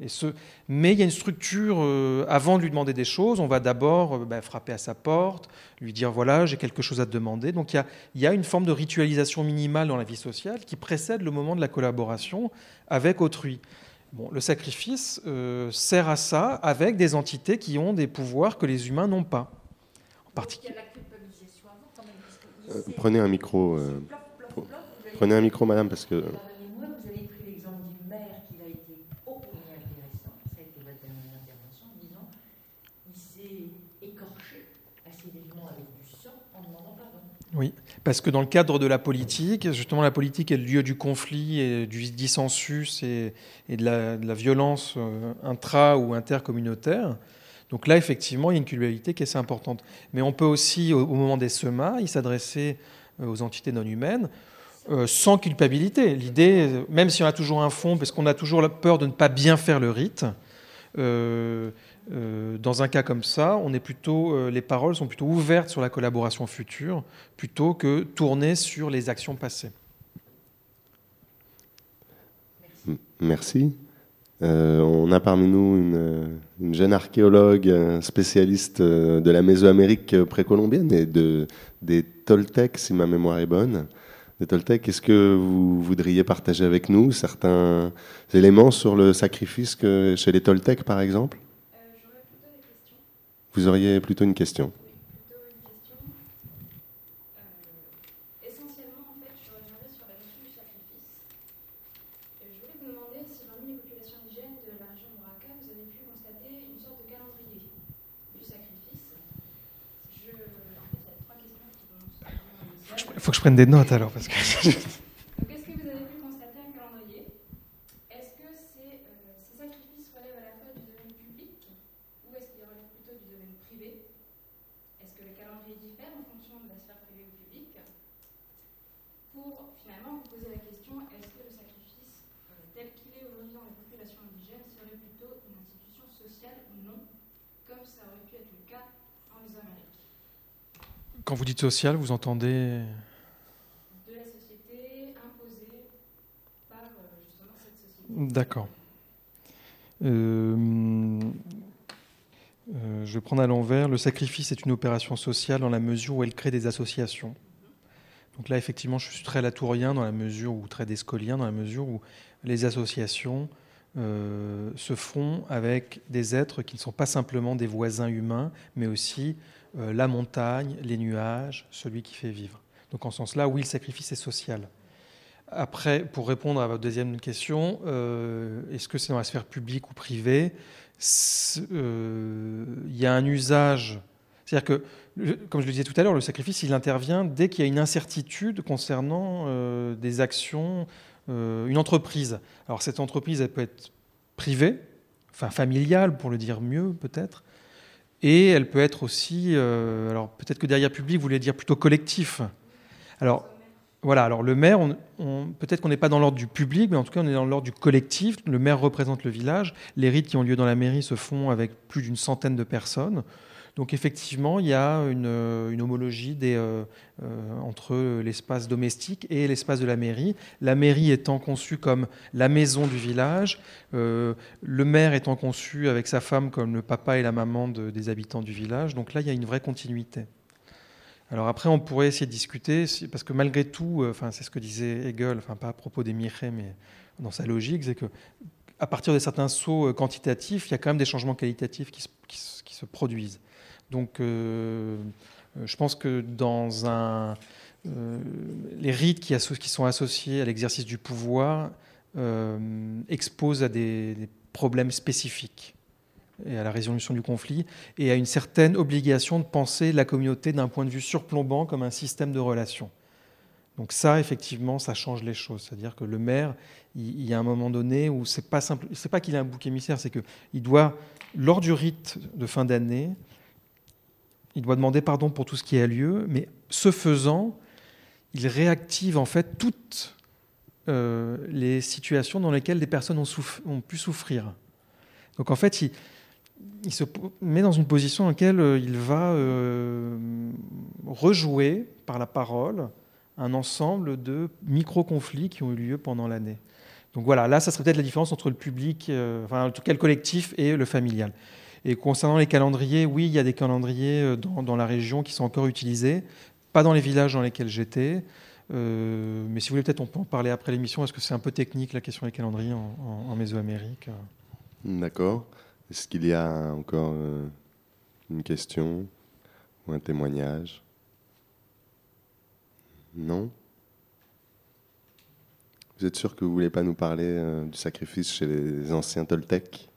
Et ce... Mais il y a une structure, euh, avant de lui demander des choses, on va d'abord euh, bah, frapper à sa porte, lui dire voilà, j'ai quelque chose à te demander. Donc il y, a, il y, a, une forme de ritualisation minimale dans la vie sociale qui précède le moment de la collaboration avec autrui. Bon, le sacrifice euh, sert à ça avec des entités qui ont des pouvoirs que les humains n'ont pas. En particulier. Euh, prenez un micro. Euh, prenez un micro, madame, parce que. Oui, parce que dans le cadre de la politique, justement, la politique est le lieu du conflit et du dissensus et, de, la, violence euh, intra- ou intercommunautaire. Donc là, effectivement, il y a une culpabilité qui est assez importante. Mais on peut aussi, au, moment des semailles, s'adresser euh, aux entités non humaines euh, sans culpabilité. L'idée, même si on a toujours un fond, parce qu'on a toujours la peur de ne pas bien faire le rite, euh, dans un cas comme ça, on est plutôt, euh, les paroles sont plutôt ouvertes sur la collaboration future plutôt que tournées sur les actions passées. Merci. Euh, on a parmi nous une, une, jeune archéologue spécialiste de la Mésoamérique précolombienne et de, des Toltecs, si ma mémoire est bonne. Des Toltecs, est-ce que vous voudriez partager avec nous certains éléments sur le sacrifice chez les Toltecs, par exemple? Vous auriez plutôt une question. Il faut que je prenne des notes alors parce que. *laughs* Est-ce que vous avez pu constater un calendrier Est-ce que ces, euh, ces, sacrifices relèvent à la fois du domaine public ou est-ce qu'ils relèvent plutôt du domaine privé Est-ce que le calendrier diffère en fonction de la sphère privée ou publique Pour finalement vous poser la question est-ce que le sacrifice euh, tel qu'il est aujourd'hui dans les populations indigènes serait plutôt une institution sociale ou non, comme ça aurait pu être le cas en Mésoamérique Quand vous dites social, vous entendez D'accord. Euh, euh, je vais prendre à l'envers. Le sacrifice est une opération sociale dans la mesure où elle crée des associations. Donc là, effectivement, je suis très latourien dans la mesure où très descolien dans la mesure où les associations euh, se font avec des êtres qui ne sont pas simplement des voisins humains, mais aussi euh, la montagne, les nuages, celui qui fait vivre. Donc en ce sens-là, oui, le sacrifice est social. Après, pour répondre à votre deuxième question, euh, est-ce que c'est dans la sphère publique ou privée Il euh, y a un usage. C'est-à-dire que, comme je le disais tout à l'heure, le sacrifice, il intervient dès qu'il y a une incertitude concernant des actions, une entreprise. Alors cette entreprise, elle peut être privée, enfin familiale pour le dire mieux peut-être, et elle peut être aussi, alors peut-être que derrière public, vous voulez dire plutôt collectif. Alors, voilà, alors le maire, peut-être qu'on n'est pas dans l'ordre du public, mais en tout cas on est dans l'ordre du collectif. Le maire représente le village. Les rites qui ont lieu dans la mairie se font avec plus d'une centaine de personnes. Donc effectivement, il y a une, une homologie euh, euh, entre l'espace domestique et l'espace de la mairie. La mairie étant conçue comme la maison du village, euh, le maire étant conçu avec sa femme comme le papa et la maman de, des habitants du village. Donc là, il y a une vraie continuité. Alors après, on pourrait essayer de discuter, parce que malgré tout, enfin, c'est ce que disait Hegel, enfin pas à propos des mirets, mais dans sa logique, c'est que à partir de certains sauts quantitatifs, il y a quand même des changements qualitatifs qui se produisent. Donc, euh, je pense que dans un, euh, les rites qui, sont associés à l'exercice du pouvoir euh, exposent à des, problèmes spécifiques et à la résolution du conflit, et à une certaine obligation de penser la communauté d'un point de vue surplombant comme un système de relations. Donc ça, effectivement, ça change les choses. C'est-à-dire que le maire, il, il, y a un moment donné où c'est pas simple, c'est pas qu'il a un bouc émissaire, c'est qu'il doit, lors du rite de fin d'année, il doit demander pardon pour tout ce qui a lieu, mais ce faisant, il réactive en fait toutes euh, les situations dans lesquelles des personnes ont, pu souffrir. Donc en fait, il, il se met dans une position dans laquelle il va euh, rejouer par la parole un ensemble de micro-conflits qui ont eu lieu pendant l'année. Donc voilà, là, ça serait peut-être la différence entre le public, euh, enfin en tout cas le collectif et le familial. Et concernant les calendriers, oui, il y a des calendriers euh, dans, la région qui sont encore utilisés, pas dans les villages dans lesquels j'étais. Euh, mais si vous voulez, peut-être on peut en parler après l'émission, parce que c'est un peu technique la question des calendriers en, en, Mésoamérique. D'accord. Est-ce qu'il y a encore euh, une question ou un témoignage? Non? Vous êtes sûr que vous ne voulez pas nous parler du sacrifice chez les anciens Toltecs?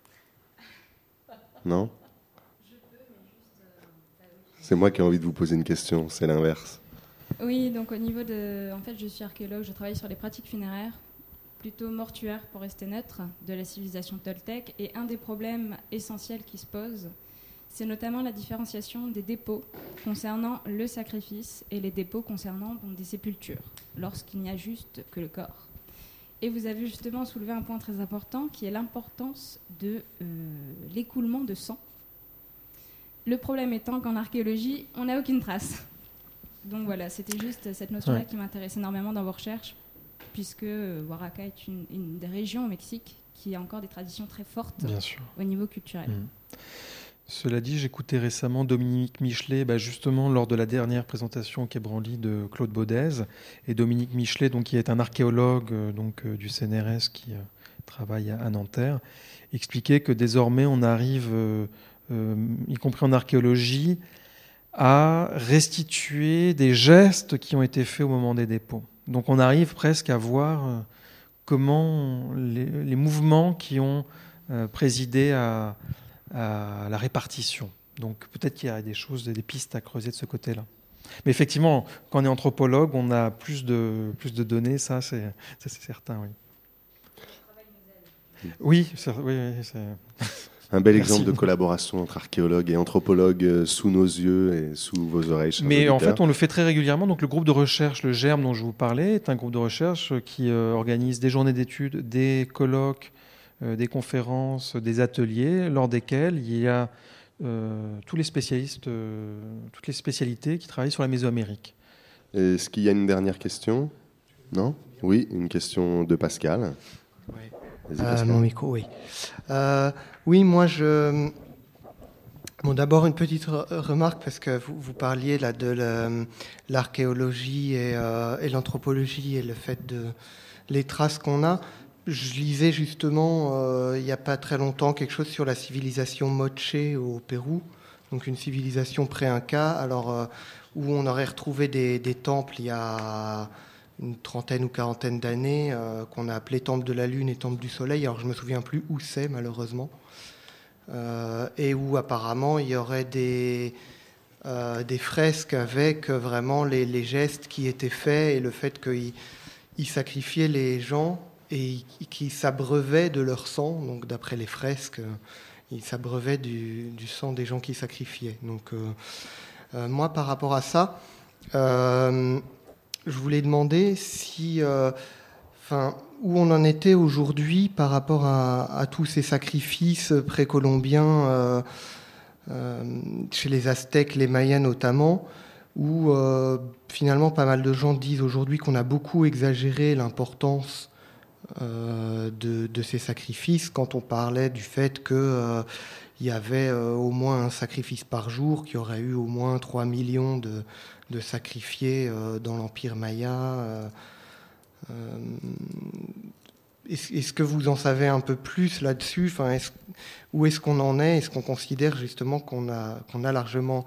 Non C'est moi qui ai envie de vous poser une question, c'est l'inverse. Oui, donc au niveau de. En fait, je suis archéologue, je travaille sur les pratiques funéraires, plutôt mortuaires pour rester neutre, de la civilisation toltèque. Et un des problèmes essentiels qui se posent, c'est notamment la différenciation des dépôts concernant le sacrifice et les dépôts concernant des sépultures, lorsqu'il n'y a juste que le corps. Et vous avez justement soulevé un point très important qui est l'importance de euh, l'écoulement de sang. Le problème étant qu'en archéologie, on n'a aucune trace. Donc voilà, c'était juste cette notion-là Ouais. qui m'intéresse énormément dans vos recherches, puisque euh, Oaxaca est une, une des régions au Mexique qui a encore des traditions très fortes Bien sûr. au niveau culturel. Mhm. Cela dit, j'écoutais récemment Dominique Michelet, bah, justement lors de la dernière présentation Quai Branly de Claude Baudez. Et Dominique Michelet, donc, qui est un archéologue euh, donc, euh, du CNRS qui euh, travaille à, Nanterre, expliquait que désormais on arrive, y compris en archéologie, à restituer des gestes qui ont été faits au moment des dépôts. Donc on arrive presque à voir comment les, mouvements qui ont présidé à, à la répartition. Donc peut-être qu'il y a des choses, des pistes à creuser de ce côté-là. Mais effectivement, quand on est anthropologue, on a plus de, plus de données, ça c'est ça, c'est certain, oui. Oui, c'est- oui, Un bel Merci. exemple de collaboration entre archéologues et anthropologues euh, sous nos yeux et sous vos oreilles. Mais en fait, on le fait très régulièrement. Donc, le groupe de recherche, le GERM dont je vous parlais, est un groupe de recherche qui euh, organise des journées d'études, des colloques, euh, des conférences, des ateliers, lors desquels il y a euh, tous les spécialistes, euh, toutes les spécialités qui travaillent sur la Mésoamérique. Est-ce qu'il y a une dernière question? Non? Oui, une question de Pascal. Vas-y, Euh, Pascal. mon micro, oui. Euh, oui, moi, je. Bon, d'abord une petite re- remarque parce que vous, vous parliez là de l'archéologie et, euh, et l'anthropologie et le fait de les traces qu'on a. Je lisais justement euh, il n'y a pas très longtemps quelque chose sur la civilisation Moche au Pérou, donc une civilisation pré-inca, alors euh, où on aurait retrouvé des, temples il y a une trentaine ou quarantaine d'années euh, qu'on a appelé temple de la lune et temple du soleil. Alors je me souviens plus où c'est malheureusement. Et où apparemment il y aurait des, des fresques avec vraiment les, gestes qui étaient faits et le fait qu'ils ils sacrifiaient les gens et qui s'abreuvaient de leur sang. Donc d'après les fresques, euh, ils s'abreuvaient du, sang des gens qui sacrifiaient. Donc euh, euh, moi par rapport à ça, je voulais demander si, enfin, où on en était aujourd'hui par rapport à, tous ces sacrifices précolombiens chez les Aztèques, les Mayas notamment, où finalement pas mal de gens disent aujourd'hui qu'on a beaucoup exagéré l'importance de, de ces sacrifices quand on parlait du fait que euh, y avait euh, au moins un sacrifice par jour, qu'il y aurait eu au moins 3 millions de, sacrifiés euh, dans l'Empire Maya. euh, euh, Est-ce que vous en savez un peu plus là-dessus? Enfin, est-ce- Où est-ce qu'on en est? Est-ce qu'on considère justement qu'on a, largement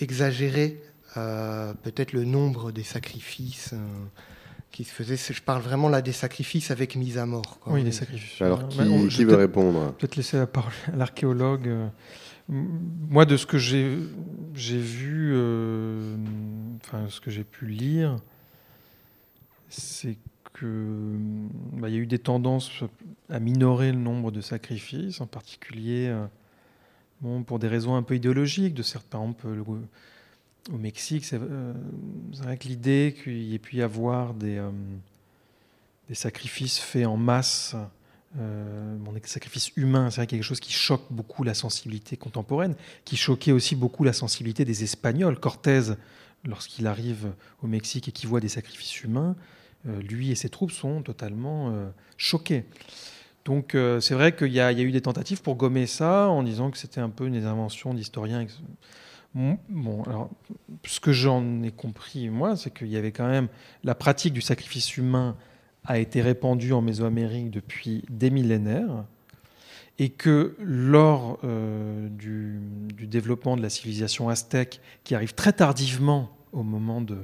exagéré euh, peut-être le nombre des sacrifices euh, qui se faisaient Je parle vraiment là des sacrifices avec mise à mort. quoi. Oui, des sacrifices. Alors, qui- on- veut peut-être- répondre? Peut-être laisser la parole à l'archéologue. euh, Moi, de ce que j'ai j'ai vu, euh, enfin, ce que j'ai pu lire, c'est que bah, il y a eu des tendances à minorer le nombre de sacrifices, en particulier euh, bon, pour des raisons un peu idéologiques. De certains, par exemple, le- au Mexique, c'est euh, c'est vrai que l'idée qu'il y ait pu y avoir des, euh, sacrifices faits en masse, euh, des sacrifices humains, c'est vrai quelque chose qui choque beaucoup la sensibilité contemporaine, qui choquait aussi beaucoup la sensibilité des Espagnols. Cortés, lorsqu'il arrive au Mexique et qu'il voit des sacrifices humains, lui et ses troupes sont totalement choqués. Donc c'est vrai qu'il y, a eu des tentatives pour gommer ça en disant que c'était un peu une invention d'historiens. Bon, alors, ce que j'en ai compris, moi, c'est qu'il y avait quand même la pratique du sacrifice humain a été répandue en Mésoamérique depuis des millénaires et que lors euh, du, développement de la civilisation aztèque, qui arrive très tardivement au moment de,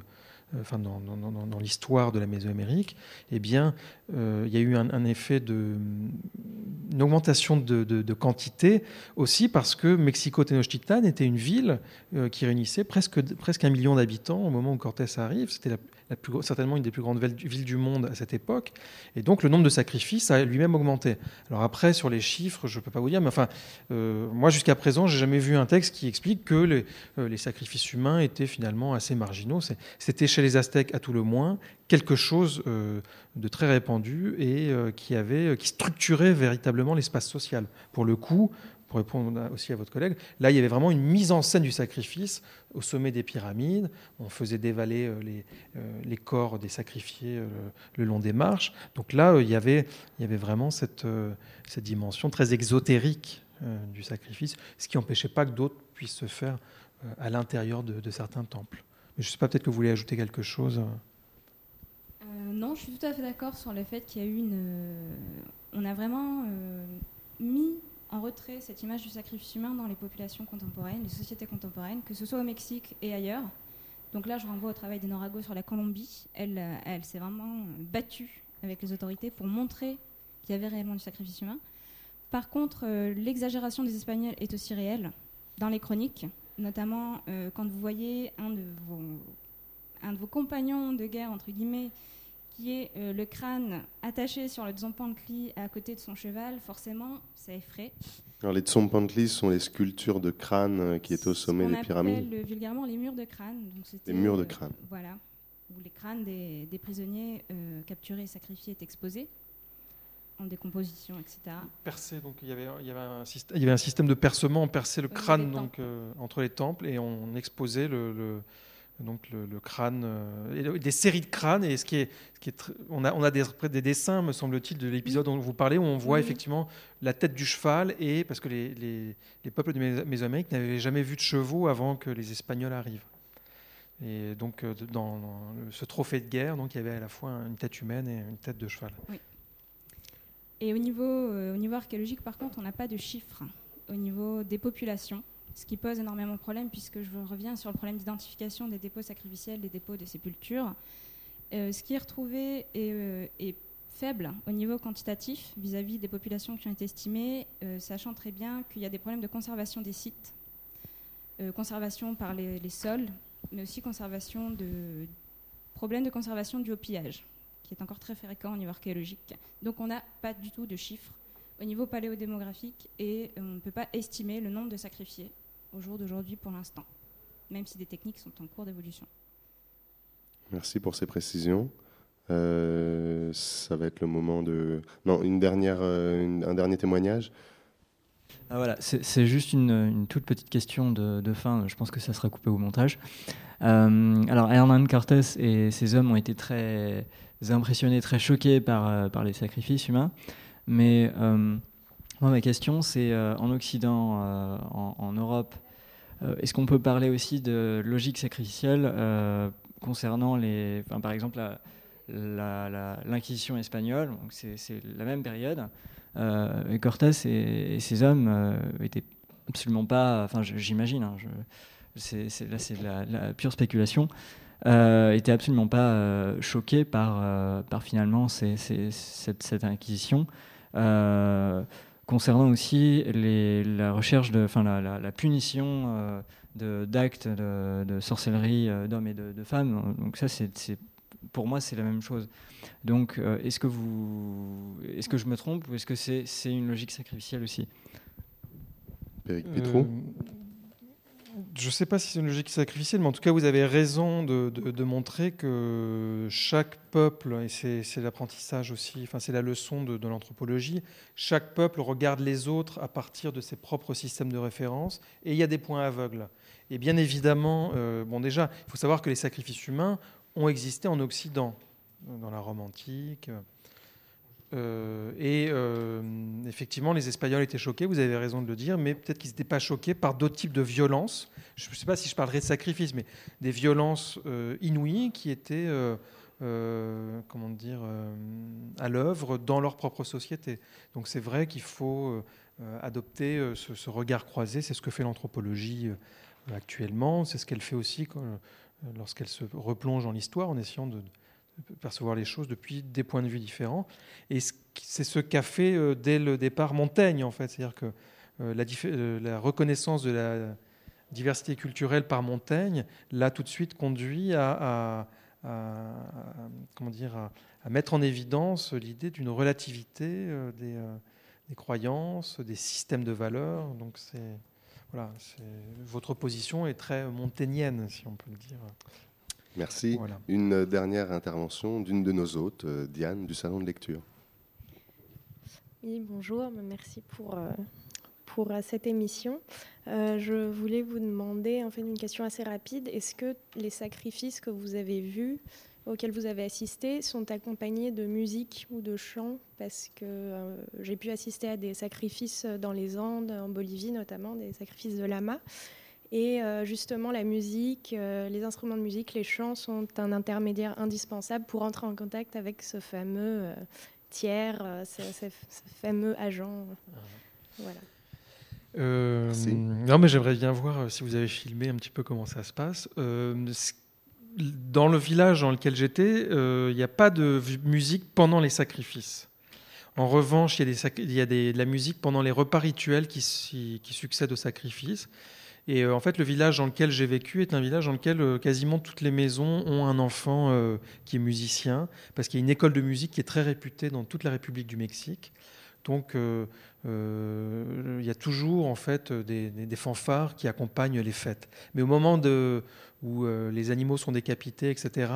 euh, enfin dans, dans, l'histoire de la Mésoamérique, eh bien, euh, il y a eu un, effet de augmentation de, de, quantité aussi parce que Mexico Tenochtitlan était une ville qui réunissait presque presque un million d'habitants au moment où Cortés arrive. C'était certainement une des plus grandes villes du monde à cette époque. Et donc le nombre de sacrifices a lui-même augmenté. Alors après, sur les chiffres, je ne peux pas vous dire, mais enfin, euh, moi jusqu'à présent, j'ai jamais vu un texte qui explique que les, euh, sacrifices humains étaient finalement assez marginaux. C'était chez les Aztèques à tout le moins quelque chose euh, de très répandu et qui avait, qui structurait véritablement l'espace social. Pour le coup, pour répondre aussi à votre collègue, là, il y avait vraiment une mise en scène du sacrifice au sommet des pyramides. On faisait dévaler euh, les, euh, les corps des sacrifiés euh, le long des marches. Donc là, il y avait, il y avait vraiment cette, cette dimension très exotérique du sacrifice, ce qui n'empêchait pas que d'autres puissent se faire à l'intérieur de, certains temples. Je ne sais pas, peut-être que vous voulez ajouter quelque chose. non, je suis tout à fait d'accord sur le fait qu'il y a eu une. on a vraiment mis en retrait cette image du sacrifice humain dans les populations contemporaines, les sociétés contemporaines, que ce soit au Mexique et ailleurs. Donc là, je renvoie au travail d'Enorago sur la Colombie. Elle, euh, elle s'est vraiment battue avec les autorités pour montrer qu'il y avait réellement du sacrifice humain. Par contre, euh, l'exagération des Espagnols est aussi réelle dans les chroniques, notamment euh, quand vous voyez un de, vos, un de vos compagnons de guerre, entre guillemets, qui est euh, le crâne attaché sur le Tzompantli à côté de son cheval, forcément, ça effraie. Alors les Tzompantli sont les sculptures de crâne euh, qui étaient au sommet des pyramides. On appelle vulgairement les murs de crâne. Donc les murs de euh, crâne. voilà, où les crânes des, prisonniers capturés et sacrifiés étaient exposés en décomposition, etc. Percé, donc il y avait, il y avait, un, système, il y avait un système de percement, on perçait le crâne donc, entre les temples et on exposait le donc le, crâne, euh, des séries de crânes. Et ce qui est, ce qui est on a, on a des, des dessins, me semble-t-il, de l'épisode dont vous parlez, où on voit effectivement la tête du cheval, et parce que les, les, les peuples de Mésoamérique n'avaient jamais vu de chevaux avant que les Espagnols arrivent. Et donc, euh, dans, ce trophée de guerre, donc, il y avait à la fois une tête humaine et une tête de cheval. Oui. Et au niveau, euh, au niveau archéologique, par contre, on n'a pas de chiffres au niveau des populations ce qui pose énormément de problèmes puisque je reviens sur le problème d'identification des dépôts sacrificiels, des dépôts de sépultures. Euh, ce qui est retrouvé est, euh, faible au niveau quantitatif vis-à-vis des populations qui ont été estimées, euh, sachant très bien qu'il y a des problèmes de conservation des sites, conservation par les, sols, mais aussi conservation de problèmes de conservation du haut pillage, qui est encore très fréquent au niveau archéologique. Donc on n'a pas du tout de chiffres au niveau paléodémographique et on ne peut pas estimer le nombre de sacrifiés au jour d'aujourd'hui pour l'instant, même si des techniques sont en cours d'évolution. Merci pour ces précisions. Euh, ça va être le moment de... Non, une dernière, euh, un dernier témoignage. Ah, voilà, c'est juste une, toute petite question de, fin. Je pense que ça sera coupé au montage. Euh, alors, Hernán Cortés et ses hommes ont été très impressionnés, très choqués par, par les sacrifices humains. Mais ma question, c'est euh, en Occident, euh, en, Europe, euh, est-ce qu'on peut parler aussi de logique sacrificielle concernant, les, par exemple, l'Inquisition espagnole C'est la même période. Cortés et, ses hommes étaient absolument pas, enfin j'imagine, hein, là c'est la, la, pure spéculation, euh, absolument pas choqués par, par finalement cette, inquisition concernant aussi la recherche de, enfin la, punition euh, d'actes de, sorcellerie euh, d'hommes et de, femmes. Donc ça, c'est pour moi, c'est la même chose. Donc, euh, est-ce que vous, est-ce que je me trompe ou est-ce que c'est une logique sacrificielle aussi? Péric Pétro je ne sais pas si c'est une logique sacrificielle, mais en tout cas, vous avez raison de, montrer que chaque peuple, et c'est l'apprentissage aussi, enfin, c'est la leçon de, l'anthropologie, chaque peuple regarde les autres à partir de ses propres systèmes de référence, et il y a des points aveugles. Et bien évidemment, euh, bon, déjà, il faut savoir que les sacrifices humains ont existé en Occident. dans la Rome antique. Euh, et euh, effectivement, les Espagnols étaient choqués, vous avez raison de le dire, mais peut-être qu'ils n'étaient pas choqués par d'autres types de violences. Je ne sais pas si je parlerai de sacrifice, mais des violences euh, inouïes qui étaient, comment dire, à l'œuvre dans leur propre société. Donc c'est vrai qu'il faut adopter ce, regard croisé. C'est ce que fait l'anthropologie actuellement. C'est ce qu'elle fait aussi lorsqu'elle se replonge dans l'histoire en essayant de percevoir les choses depuis des points de vue différents. Et c'est ce qu'a fait euh, dès le départ Montaigne, en fait. C'est-à-dire que euh, la, euh, la, reconnaissance de la diversité culturelle par Montaigne l'a tout de suite conduit à, comment dire, à, mettre en évidence l'idée d'une relativité des, des, croyances, des systèmes de valeurs. Donc c'est voilà, votre position est très montaignienne, si on peut le dire. Merci. Une dernière intervention d'une de nos hôtes, euh, Diane, du Salon de lecture. Oui, bonjour, merci pour, euh, pour euh, cette émission. je voulais vous demander en fait une question assez rapide. Est-ce que les sacrifices que vous avez vus, auxquels vous avez assisté, sont accompagnés de musique ou de chant Parce que j'ai pu assister à des sacrifices dans les Andes, en Bolivie notamment, des sacrifices de lama. Et euh, justement, la musique, euh, les instruments de musique, les chants sont un intermédiaire indispensable pour entrer en contact avec ce fameux euh, tiers, ce, fameux agent. Voilà. non, mais j'aimerais bien voir si vous avez filmé un petit peu comment ça se passe. dans le village dans lequel j'étais, il n'y a pas de musique pendant les sacrifices. En revanche, il y a, des, il y a des, de la musique pendant les repas rituels qui, qui succèdent aux sacrifices. Et euh, en fait, le village dans lequel j'ai vécu est un village dans lequel euh, quasiment toutes les maisons ont un enfant euh, qui est musicien, parce qu'il y a une école de musique qui est très réputée dans toute la République du Mexique. Donc, il y a toujours en fait des, fanfares qui accompagnent les fêtes. Mais au moment où les animaux sont décapités, etc.,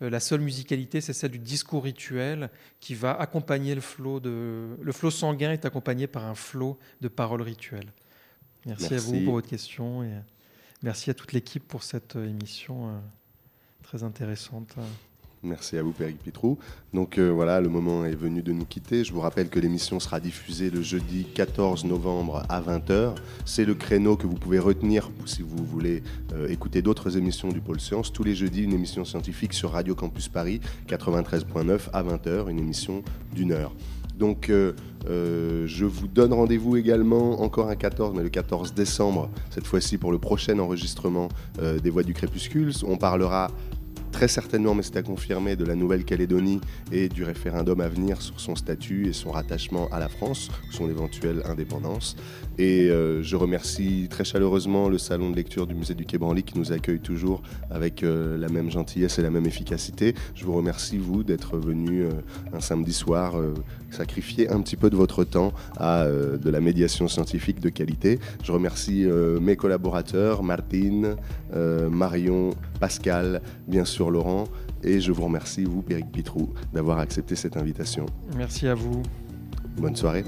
la seule musicalité, c'est celle du discours rituel qui va accompagner le flot de. Le flot sanguin est accompagné par un flot de paroles rituelles. Merci, à vous pour votre question et merci à toute l'équipe pour cette euh, émission euh, très intéressante. Merci à vous, Péric Pitrou. Donc euh, voilà, le moment est venu de nous quitter. Je vous rappelle que l'émission sera diffusée le jeudi 14 novembre à 20h. C'est le créneau que vous pouvez retenir si vous voulez écouter d'autres émissions du Pôle Science. Tous les jeudis, une émission scientifique sur Radio Campus Paris 93.9 à 20h, une émission d'une heure. Donc euh, euh, je vous donne rendez-vous également encore un 14, mais le 14 décembre, cette fois-ci pour le prochain enregistrement euh, des Voix du Crépuscule. On parlera très certainement, mais c'est à confirmer, de la Nouvelle-Calédonie et du référendum à venir sur son statut et son rattachement à la France, son éventuelle indépendance. Et je remercie très chaleureusement le salon de lecture du musée du Quai Branly qui nous accueille toujours avec la même gentillesse et la même efficacité. Je vous remercie, vous, d'être venu un samedi soir sacrifier un petit peu de votre temps à de la médiation scientifique de qualité. Je remercie mes collaborateurs, Martine, Marion, Pascal, bien sûr Laurent, et je vous remercie, vous, Péric Pitrou, d'avoir accepté cette invitation. Merci à vous. Bonne soirée.